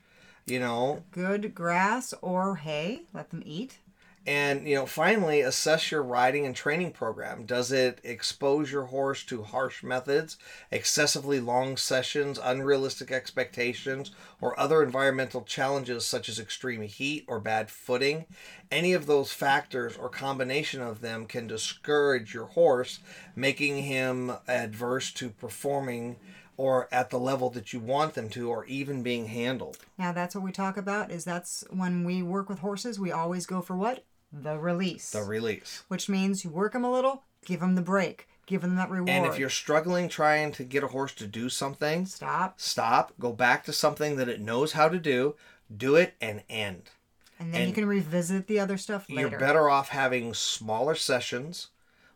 you know, Good grass or hay. Let them eat. and you know, finally assess your riding and training program. Does it expose your horse to harsh methods, excessively long sessions, unrealistic expectations, or other environmental challenges such as extreme heat or bad footing? Any of those factors or combination of them can discourage your horse, making him adverse to performing or at the level that you want them to or even being handled. Now, that's what we talk about. Is that's when we work with horses, we always go for what? The release. The release. which means you work them a little, give them the break, give them that reward. And if you're struggling trying to get a horse to do something, stop, stop, go back to something that it knows how to do, do it, and end. and then you can revisit the other stuff later. You're better off having smaller sessions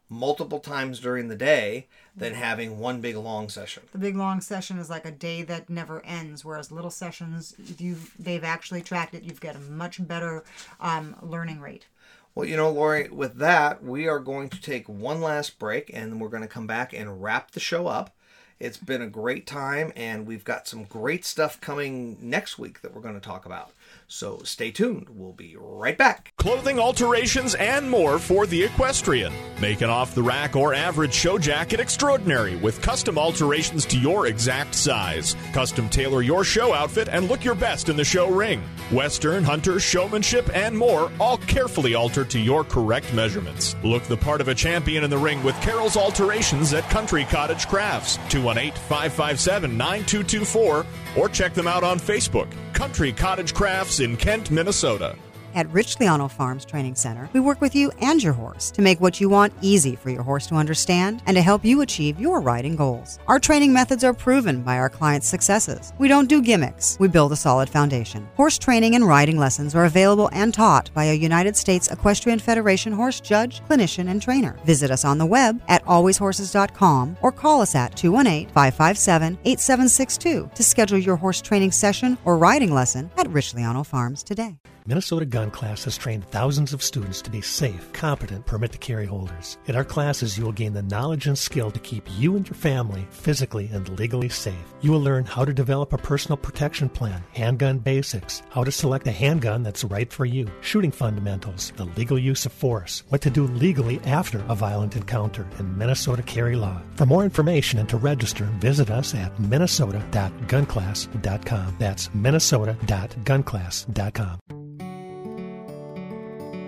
multiple times during the day than having one big long session. The big long session is like a day that never ends, whereas little sessions, you they've actually tracked it. You've got a much better um, learning rate. Well, you know, Lori, with that, we are going to take one last break and then we're going to come back and wrap the show up. It's been a great time, and we've got some great stuff coming next week that we're going to talk about. So stay tuned. We'll be right back. Clothing alterations and more for the equestrian. Make an off the rack or average show jacket extraordinary with custom alterations to your exact size. Custom tailor your show outfit and look your best in the show ring. Western, hunter, showmanship, and more, all carefully altered to your correct measurements. Look the part of a champion in the ring with Carol's Alterations at Country Cottage Crafts, 218 557 9224, or check them out on Facebook. Country Cottage Crafts in Kent, Minnesota. At Rich Liano Farms Training Center, we work with you and your horse to make what you want easy for your horse to understand and to help you achieve your riding goals. Our training methods are proven by our clients' successes. We don't do gimmicks, we build a solid foundation. Horse training and riding lessons are available and taught by a United States Equestrian Federation horse judge, clinician, and trainer. Visit us on the web at alwayshorses.com or call us at 218 557 8762 to schedule your horse training session or riding lesson at Rich Liano Farms today. Minnesota Gun Class has trained thousands of students to be safe, competent permit to carry holders. In our classes, you will gain the knowledge and skill to keep you and your family physically and legally safe. You will learn how to develop a personal protection plan, handgun basics, how to select a handgun that's right for you, shooting fundamentals, the legal use of force, what to do legally after a violent encounter, and Minnesota carry law. For more information and to register, visit us at minnesota.gunclass.com. That's minnesota.gunclass.com.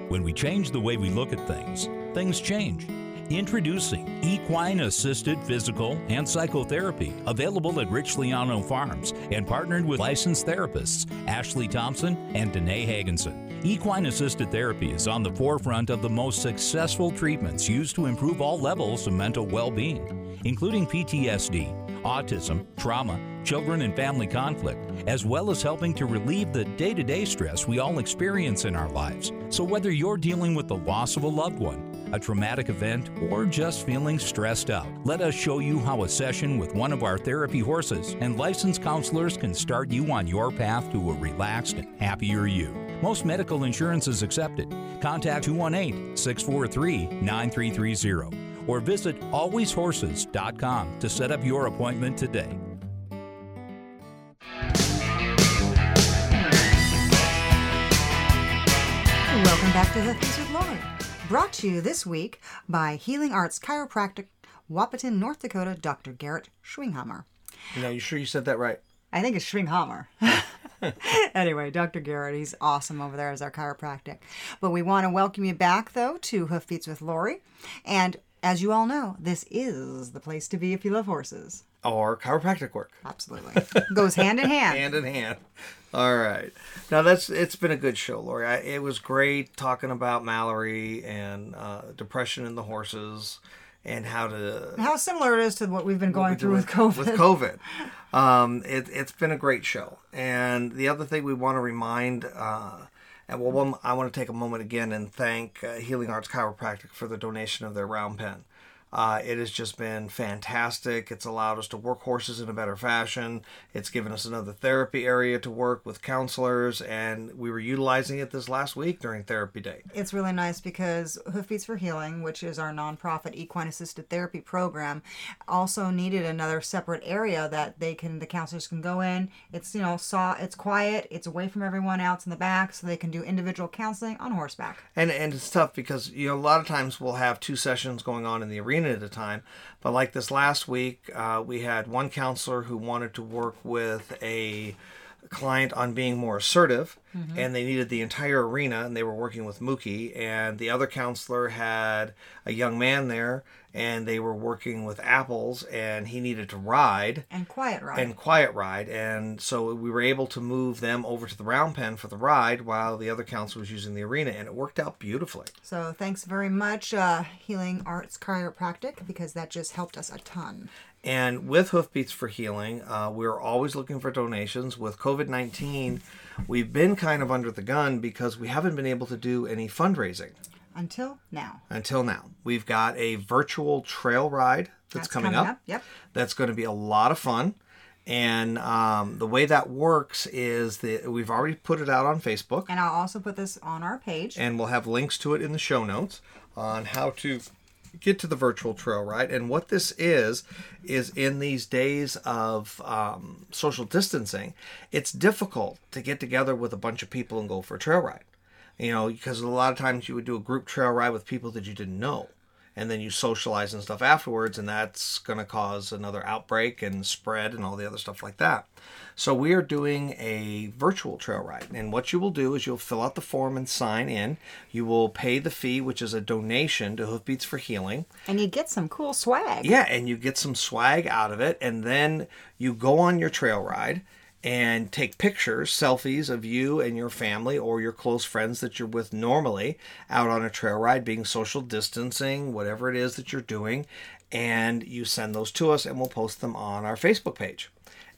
When we change the way we look at things, things change. Introducing Equine Assisted Physical and Psychotherapy, available at Rich Liano Farms and partnered with licensed therapists Ashley Thompson and Danae Hagenson. Equine Assisted Therapy is on the forefront of the most successful treatments used to improve all levels of mental well being, including PTSD, autism, trauma, children and family conflict, as well as helping to relieve the day to day stress we all experience in our lives. So, whether you're dealing with the loss of a loved one, a traumatic event, or just feeling stressed out, let us show you how a session with one of our therapy horses and licensed counselors can start you on your path to a relaxed and happier you. Most medical insurance is accepted. Contact 218 643 9330 or visit alwayshorses.com to set up your appointment today. Welcome back to Hoofbeats with Lori. Brought to you this week by Healing Arts Chiropractic, Wahpeton, North Dakota, Dr. Garrett Schwinghammer. Now, you sure you said that right? I think it's Schwinghammer. anyway, Dr. Garrett, he's awesome over there as our chiropractic. But we want to welcome you back, though, to Hoofbeats with Lori. And as you all know, this is the place to be if you love horses. Or chiropractic work. Absolutely. Goes hand in hand. hand in hand. All right. Now that's it's been a good show, Lori. I, it was great talking about Mallory and uh, depression in the horses and how to How similar it is to what we've been going through with COVID. With COVID, um, it, it's been a great show. And the other thing we want to remind, uh, and well, one, I want to take a moment again and thank uh, Healing Arts Chiropractic for the donation of their round pen. Uh, it has just been fantastic. It's allowed us to work horses in a better fashion. It's given us another therapy area to work with counselors, and we were utilizing it this last week during therapy day. It's really nice because Hoofbeats for Healing, which is our nonprofit equine assisted therapy program, also needed another separate area that they can the counselors can go in. It's you know saw it's quiet, it's away from everyone else in the back, so they can do individual counseling on horseback. And and it's tough because you know a lot of times we'll have two sessions going on in the arena at a time. But like this last week, uh, we had one counselor who wanted to work with a client on being more assertive and they needed the entire arena and they were working with Mookie and the other counselor had a young man there and they were working with apples and he needed to ride And quiet ride. and quiet ride and so we were able to move them over to the round pen for the ride while the other counselor was using the arena and it worked out beautifully so thanks very much, uh, Healing Arts Chiropractic, because that just helped us a ton. And with Hoofbeats for Healing, uh, we're always looking for donations. With COVID 19, we've been kind of under the gun because we haven't been able to do any fundraising Until now. until now. We've got a virtual trail ride that's, coming, up. Yep. That's going to be a lot of fun. And um, the way that works is that we've already put it out on Facebook, And I'll also put this on our page. and we'll have links to it in the show notes on how to get to the virtual trail right? And what this is, is in these days of um, social distancing, it's difficult to get together with a bunch of people and go for a trail ride. You know, because a lot of times you would do a group trail ride with people that you didn't know. And then you socialize and stuff afterwards, and that's going to cause another outbreak and spread and all the other stuff like that. So, we are doing a virtual trail ride. And what you will do is you'll fill out the form and sign in. You will pay the fee, which is a donation to Hoofbeats for Healing. And you get some cool swag. Yeah, and you get some swag out of it, and then you go on your trail ride and take pictures, selfies of you and your family or your close friends that you're with normally out on a trail ride, being social distancing, whatever it is that you're doing, and you send those to us, and we'll post them on our Facebook page.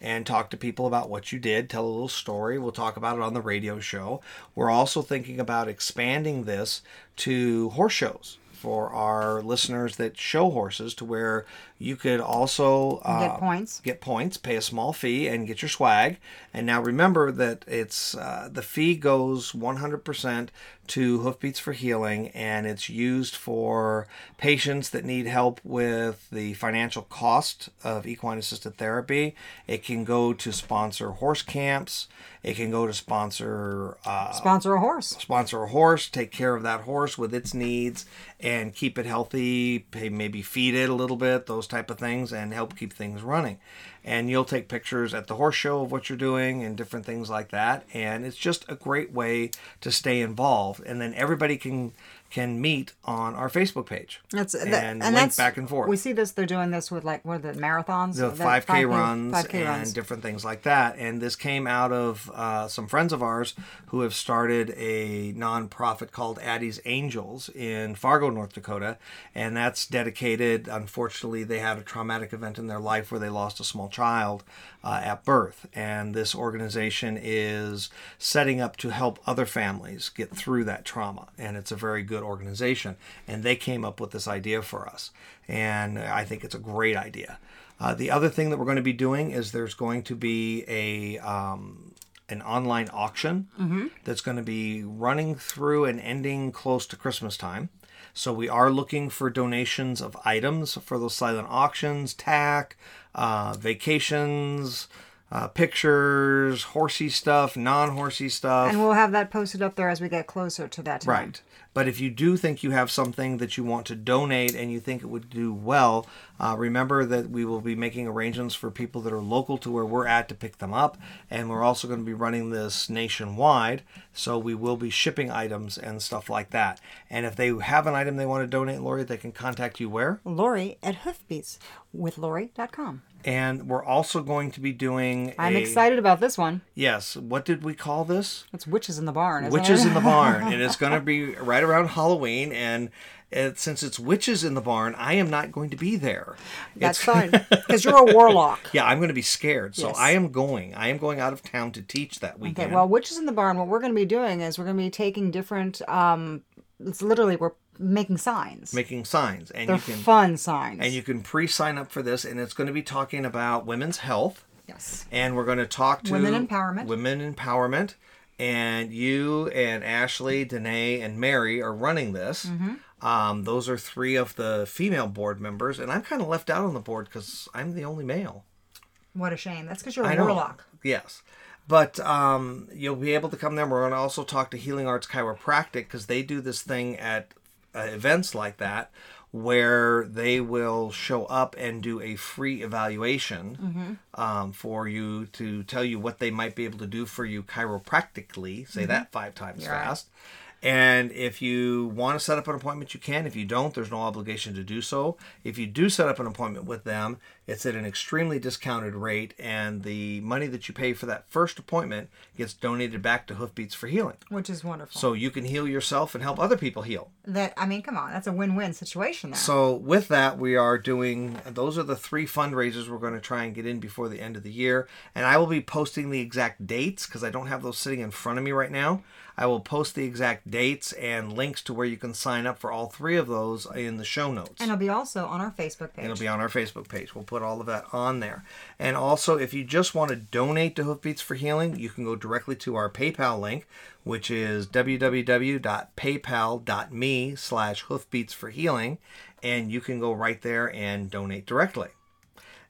And talk to people about what you did, tell a little story. We'll talk about it on the radio show. We're also thinking about expanding this to horse shows for our listeners that show horses to where you could also uh, Get points. get points pay a small fee and get your swag and now remember that it's uh, the fee goes 100% to hoofbeats for healing and it's used for patients that need help with the financial cost of equine assisted therapy it can go to sponsor horse camps it can go to sponsor uh, Sponsor a horse. sponsor a horse, take care of that horse with its needs, and keep it healthy. Pay, maybe feed it a little bit, those type of things, and help keep things running. And you'll take pictures at the horse show of what you're doing and different things like that. And it's just a great way to stay involved. And then everybody can can meet on our Facebook page That's and, that, and link that's back and forth We see this. They're doing this with like what are the marathons, the 5K, runs 5K and runs. different things like that. And this came out of uh, some friends of ours who have started a nonprofit called Addie's Angels in Fargo, North Dakota. And that's dedicated, unfortunately, they had a traumatic event in their life where they lost a small child uh, at birth. And this organization is setting up to help other families get through that trauma. And it's a very good organization. And they came up with this idea for us. And I think it's a great idea. Uh, the other thing that we're going to be doing is there's going to be a um, an online auction that's going to be running through and ending close to Christmas time. So we are looking for donations of items for those silent auctions, tack, uh, vacations, uh, pictures, horsey stuff, non-horsey stuff. And we'll have that posted up there as we get closer to that time. Right. But if you do think you have something that you want to donate and you think it would do well, uh, remember that we will be making arrangements for people that are local to where we're at to pick them up. And we're also going to be running this nationwide. So we will be shipping items and stuff like that. And if they have an item they want to donate, Lori, they can contact you where? Lori at hoofbeatswithlori.com. And we're also going to be doing. I'm a- excited about this one. Yes. What did we call this? It's Witches in the Barn. Witches it? in the Barn, and it's going to be right around Halloween. And it, since it's Witches in the Barn, I am not going to be there. That's It's- fine. Because you're a warlock. Yeah, I'm going to be scared. So Yes. I am going. I am going out of town to teach that weekend. Okay, well, Witches in the Barn, what we're going to be doing is we're going to be taking different, um, it's literally, we're making signs. making signs, and They're you can fun signs. and you can pre-sign up for this, and it's going to be talking about women's health. yes. and we're going to talk to Women empowerment. Women empowerment, and you and Ashley, Danae, and Mary are running this. Mm-hmm. Um, those are three of the female board members, and I'm kind of left out on the board because I'm the only male. What a shame. That's because you're a warlock. Yes. But um, you'll be able to come there. We're going to also talk to Healing Arts Chiropractic because they do this thing at uh, events like that where they will show up and do a free evaluation um, for you to tell you what they might be able to do for you chiropractically. Say that five times You're right. And if you want to set up an appointment, you can. If you don't, there's no obligation to do so. If you do set up an appointment with them, it's at an extremely discounted rate, and the money that you pay for that first appointment gets donated back to Hoofbeats for Healing. Which is wonderful. So you can heal yourself and help other people heal. that I mean, come on, that's a win-win situation there. So with that, we are doing. Those are the three fundraisers we're going to try and get in before the end of the year, and I will be posting the exact dates because I don't have those sitting in front of me right now. I will post the exact dates and links to where you can sign up for all three of those in the show notes. and it'll be also on our Facebook page. It'll be on our Facebook page. We'll put all of that on there. And also, if you just want to donate to Hoofbeats for Healing, you can go directly to our PayPal link, which is www.paypal.me slash hoofbeats for healing. And you can go right there and donate directly.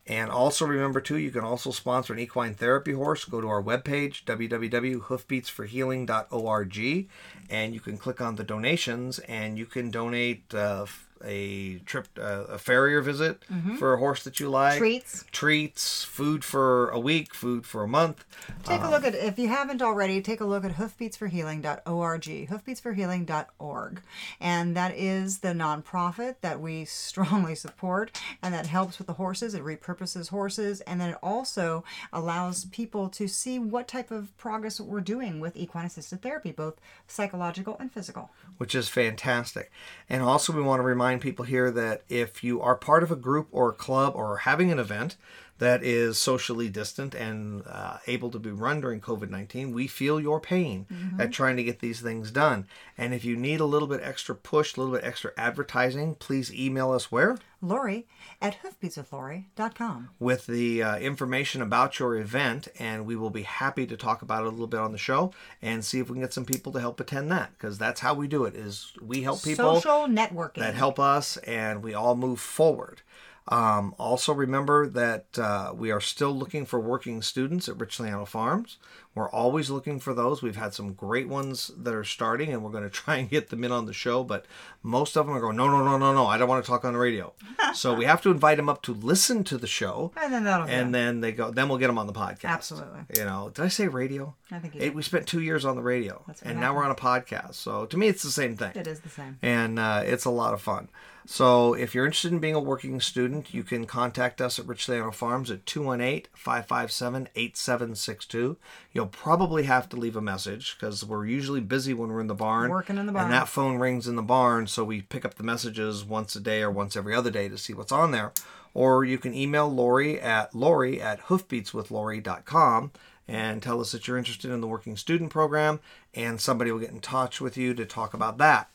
And also remember too, you can also sponsor an equine therapy horse. Go to our webpage, www.hoofbeatsforhealing.org, and you can click on the donations and you can donate uh, a trip, uh, a farrier visit for a horse that you like, Treats. treats, food for a week, food for a month. Take a look at if you haven't already. Take a look at hoofbeatsforhealing.org, hoofbeatsforhealing.org, and that is the nonprofit that we strongly support, and that helps with the horses. It repurposes horses, and then it also allows people to see what type of progress we're doing with equine assisted therapy, both psychological and physical. which is fantastic. And also, we want to remind people here that if you are part of a group or a club or having an event that is socially distant and uh, able to be run during COVID 19, we feel your pain at trying to get these things done. And if you need a little bit extra push, a little bit extra advertising, please email us where? Lori at hoofbeatswithlori.com. with the uh, information about your event, and we will be happy to talk about it a little bit on the show and see if we can get some people to help attend that because that's how we do it. Is we help people Social networking. that help us, and we all move forward. Um, also, remember that uh, we are still looking for working students at Richlandiano Farms. We're always looking for those. We've had some great ones that are starting, and we're going to try and get them in on the show. But most of them are going, no, no, no, no, no. I don't want to talk on the radio. so we have to invite them up to listen to the show, And then that'll and then they go. Then we'll get them on the podcast. Absolutely. You know, did I say radio? I think you It- we spent two years on the radio, and now we're on a podcast. So to me, it's the same thing It is the same. and uh, it's a lot of fun. So if you're interested in being a working student, you can contact us at Richlandiano Farms at 218-557-8762. You'll probably have to leave a message because we're usually busy when we're in the barn. Working in the barn. And that phone rings in the barn, so we pick up the messages once a day or once every other day to see what's on there. Or you can email Lori at Lori at hoofbeatswithlori.com and tell us that you're interested in the working student program, and somebody will get in touch with you to talk about that.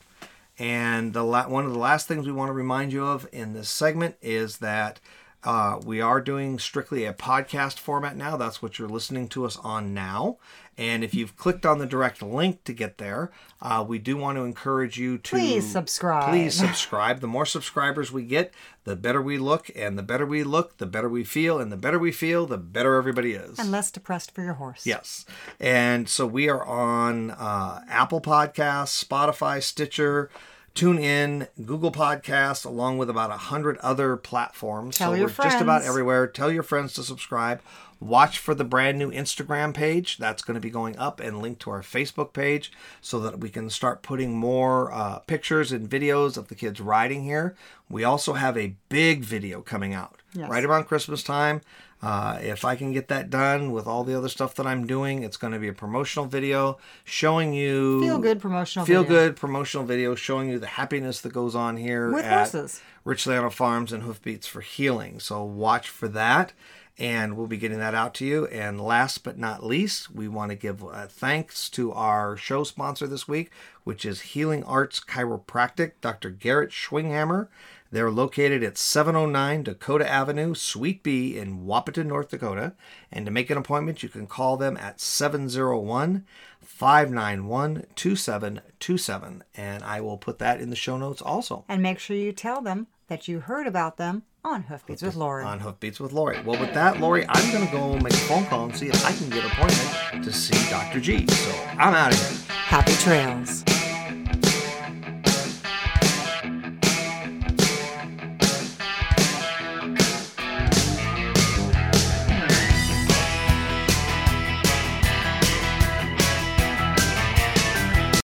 And the la- one of the last things we want to remind you of in this segment is that Uh, we are doing strictly a podcast format now. That's what you're listening to us on now. And if you've clicked on the direct link to get there, uh, we do want to encourage you to Please subscribe. Please subscribe. The more subscribers we get, the better we look, and the better we look, the better we feel, and the better we feel, the better everybody is. and less depressed for your horse. Yes. And so we are on uh, Apple Podcasts, Spotify, Stitcher, TuneIn, Google Podcasts, along with about a hundred other platforms. Tell so your we're just about everywhere. Tell your friends to subscribe. Watch for the brand new Instagram page. That's going to be going up and linked to our Facebook page so that we can start putting more uh, pictures and videos of the kids riding here. We also have a big video coming out Yes. right around Christmas time. Uh, if I can get that done with all the other stuff that I'm doing, it's going to be a promotional video showing you Feel good promotional feel video. good promotional video showing you the happiness that goes on here With at horses. Richland Farms and Hoofbeats for Healing. So watch for that, and we'll be getting that out to you. And last but not least, we want to give uh, thanks to our show sponsor this week, which is Healing Arts Chiropractic, Dr. Garrett Schwinghammer. They're located at 709 Dakota Avenue, Suite B in Wahpeton, North Dakota. And to make an appointment, you can call them at 701 591 2727. And I will put that in the show notes also. And make sure you tell them that you heard about them on Hoofbeats with Lori. on Hoofbeats with Lori. Well, with that, Lori, I'm going to go make a phone call and see if I can get an appointment to see Dr. G. So I'm out of here. Happy trails.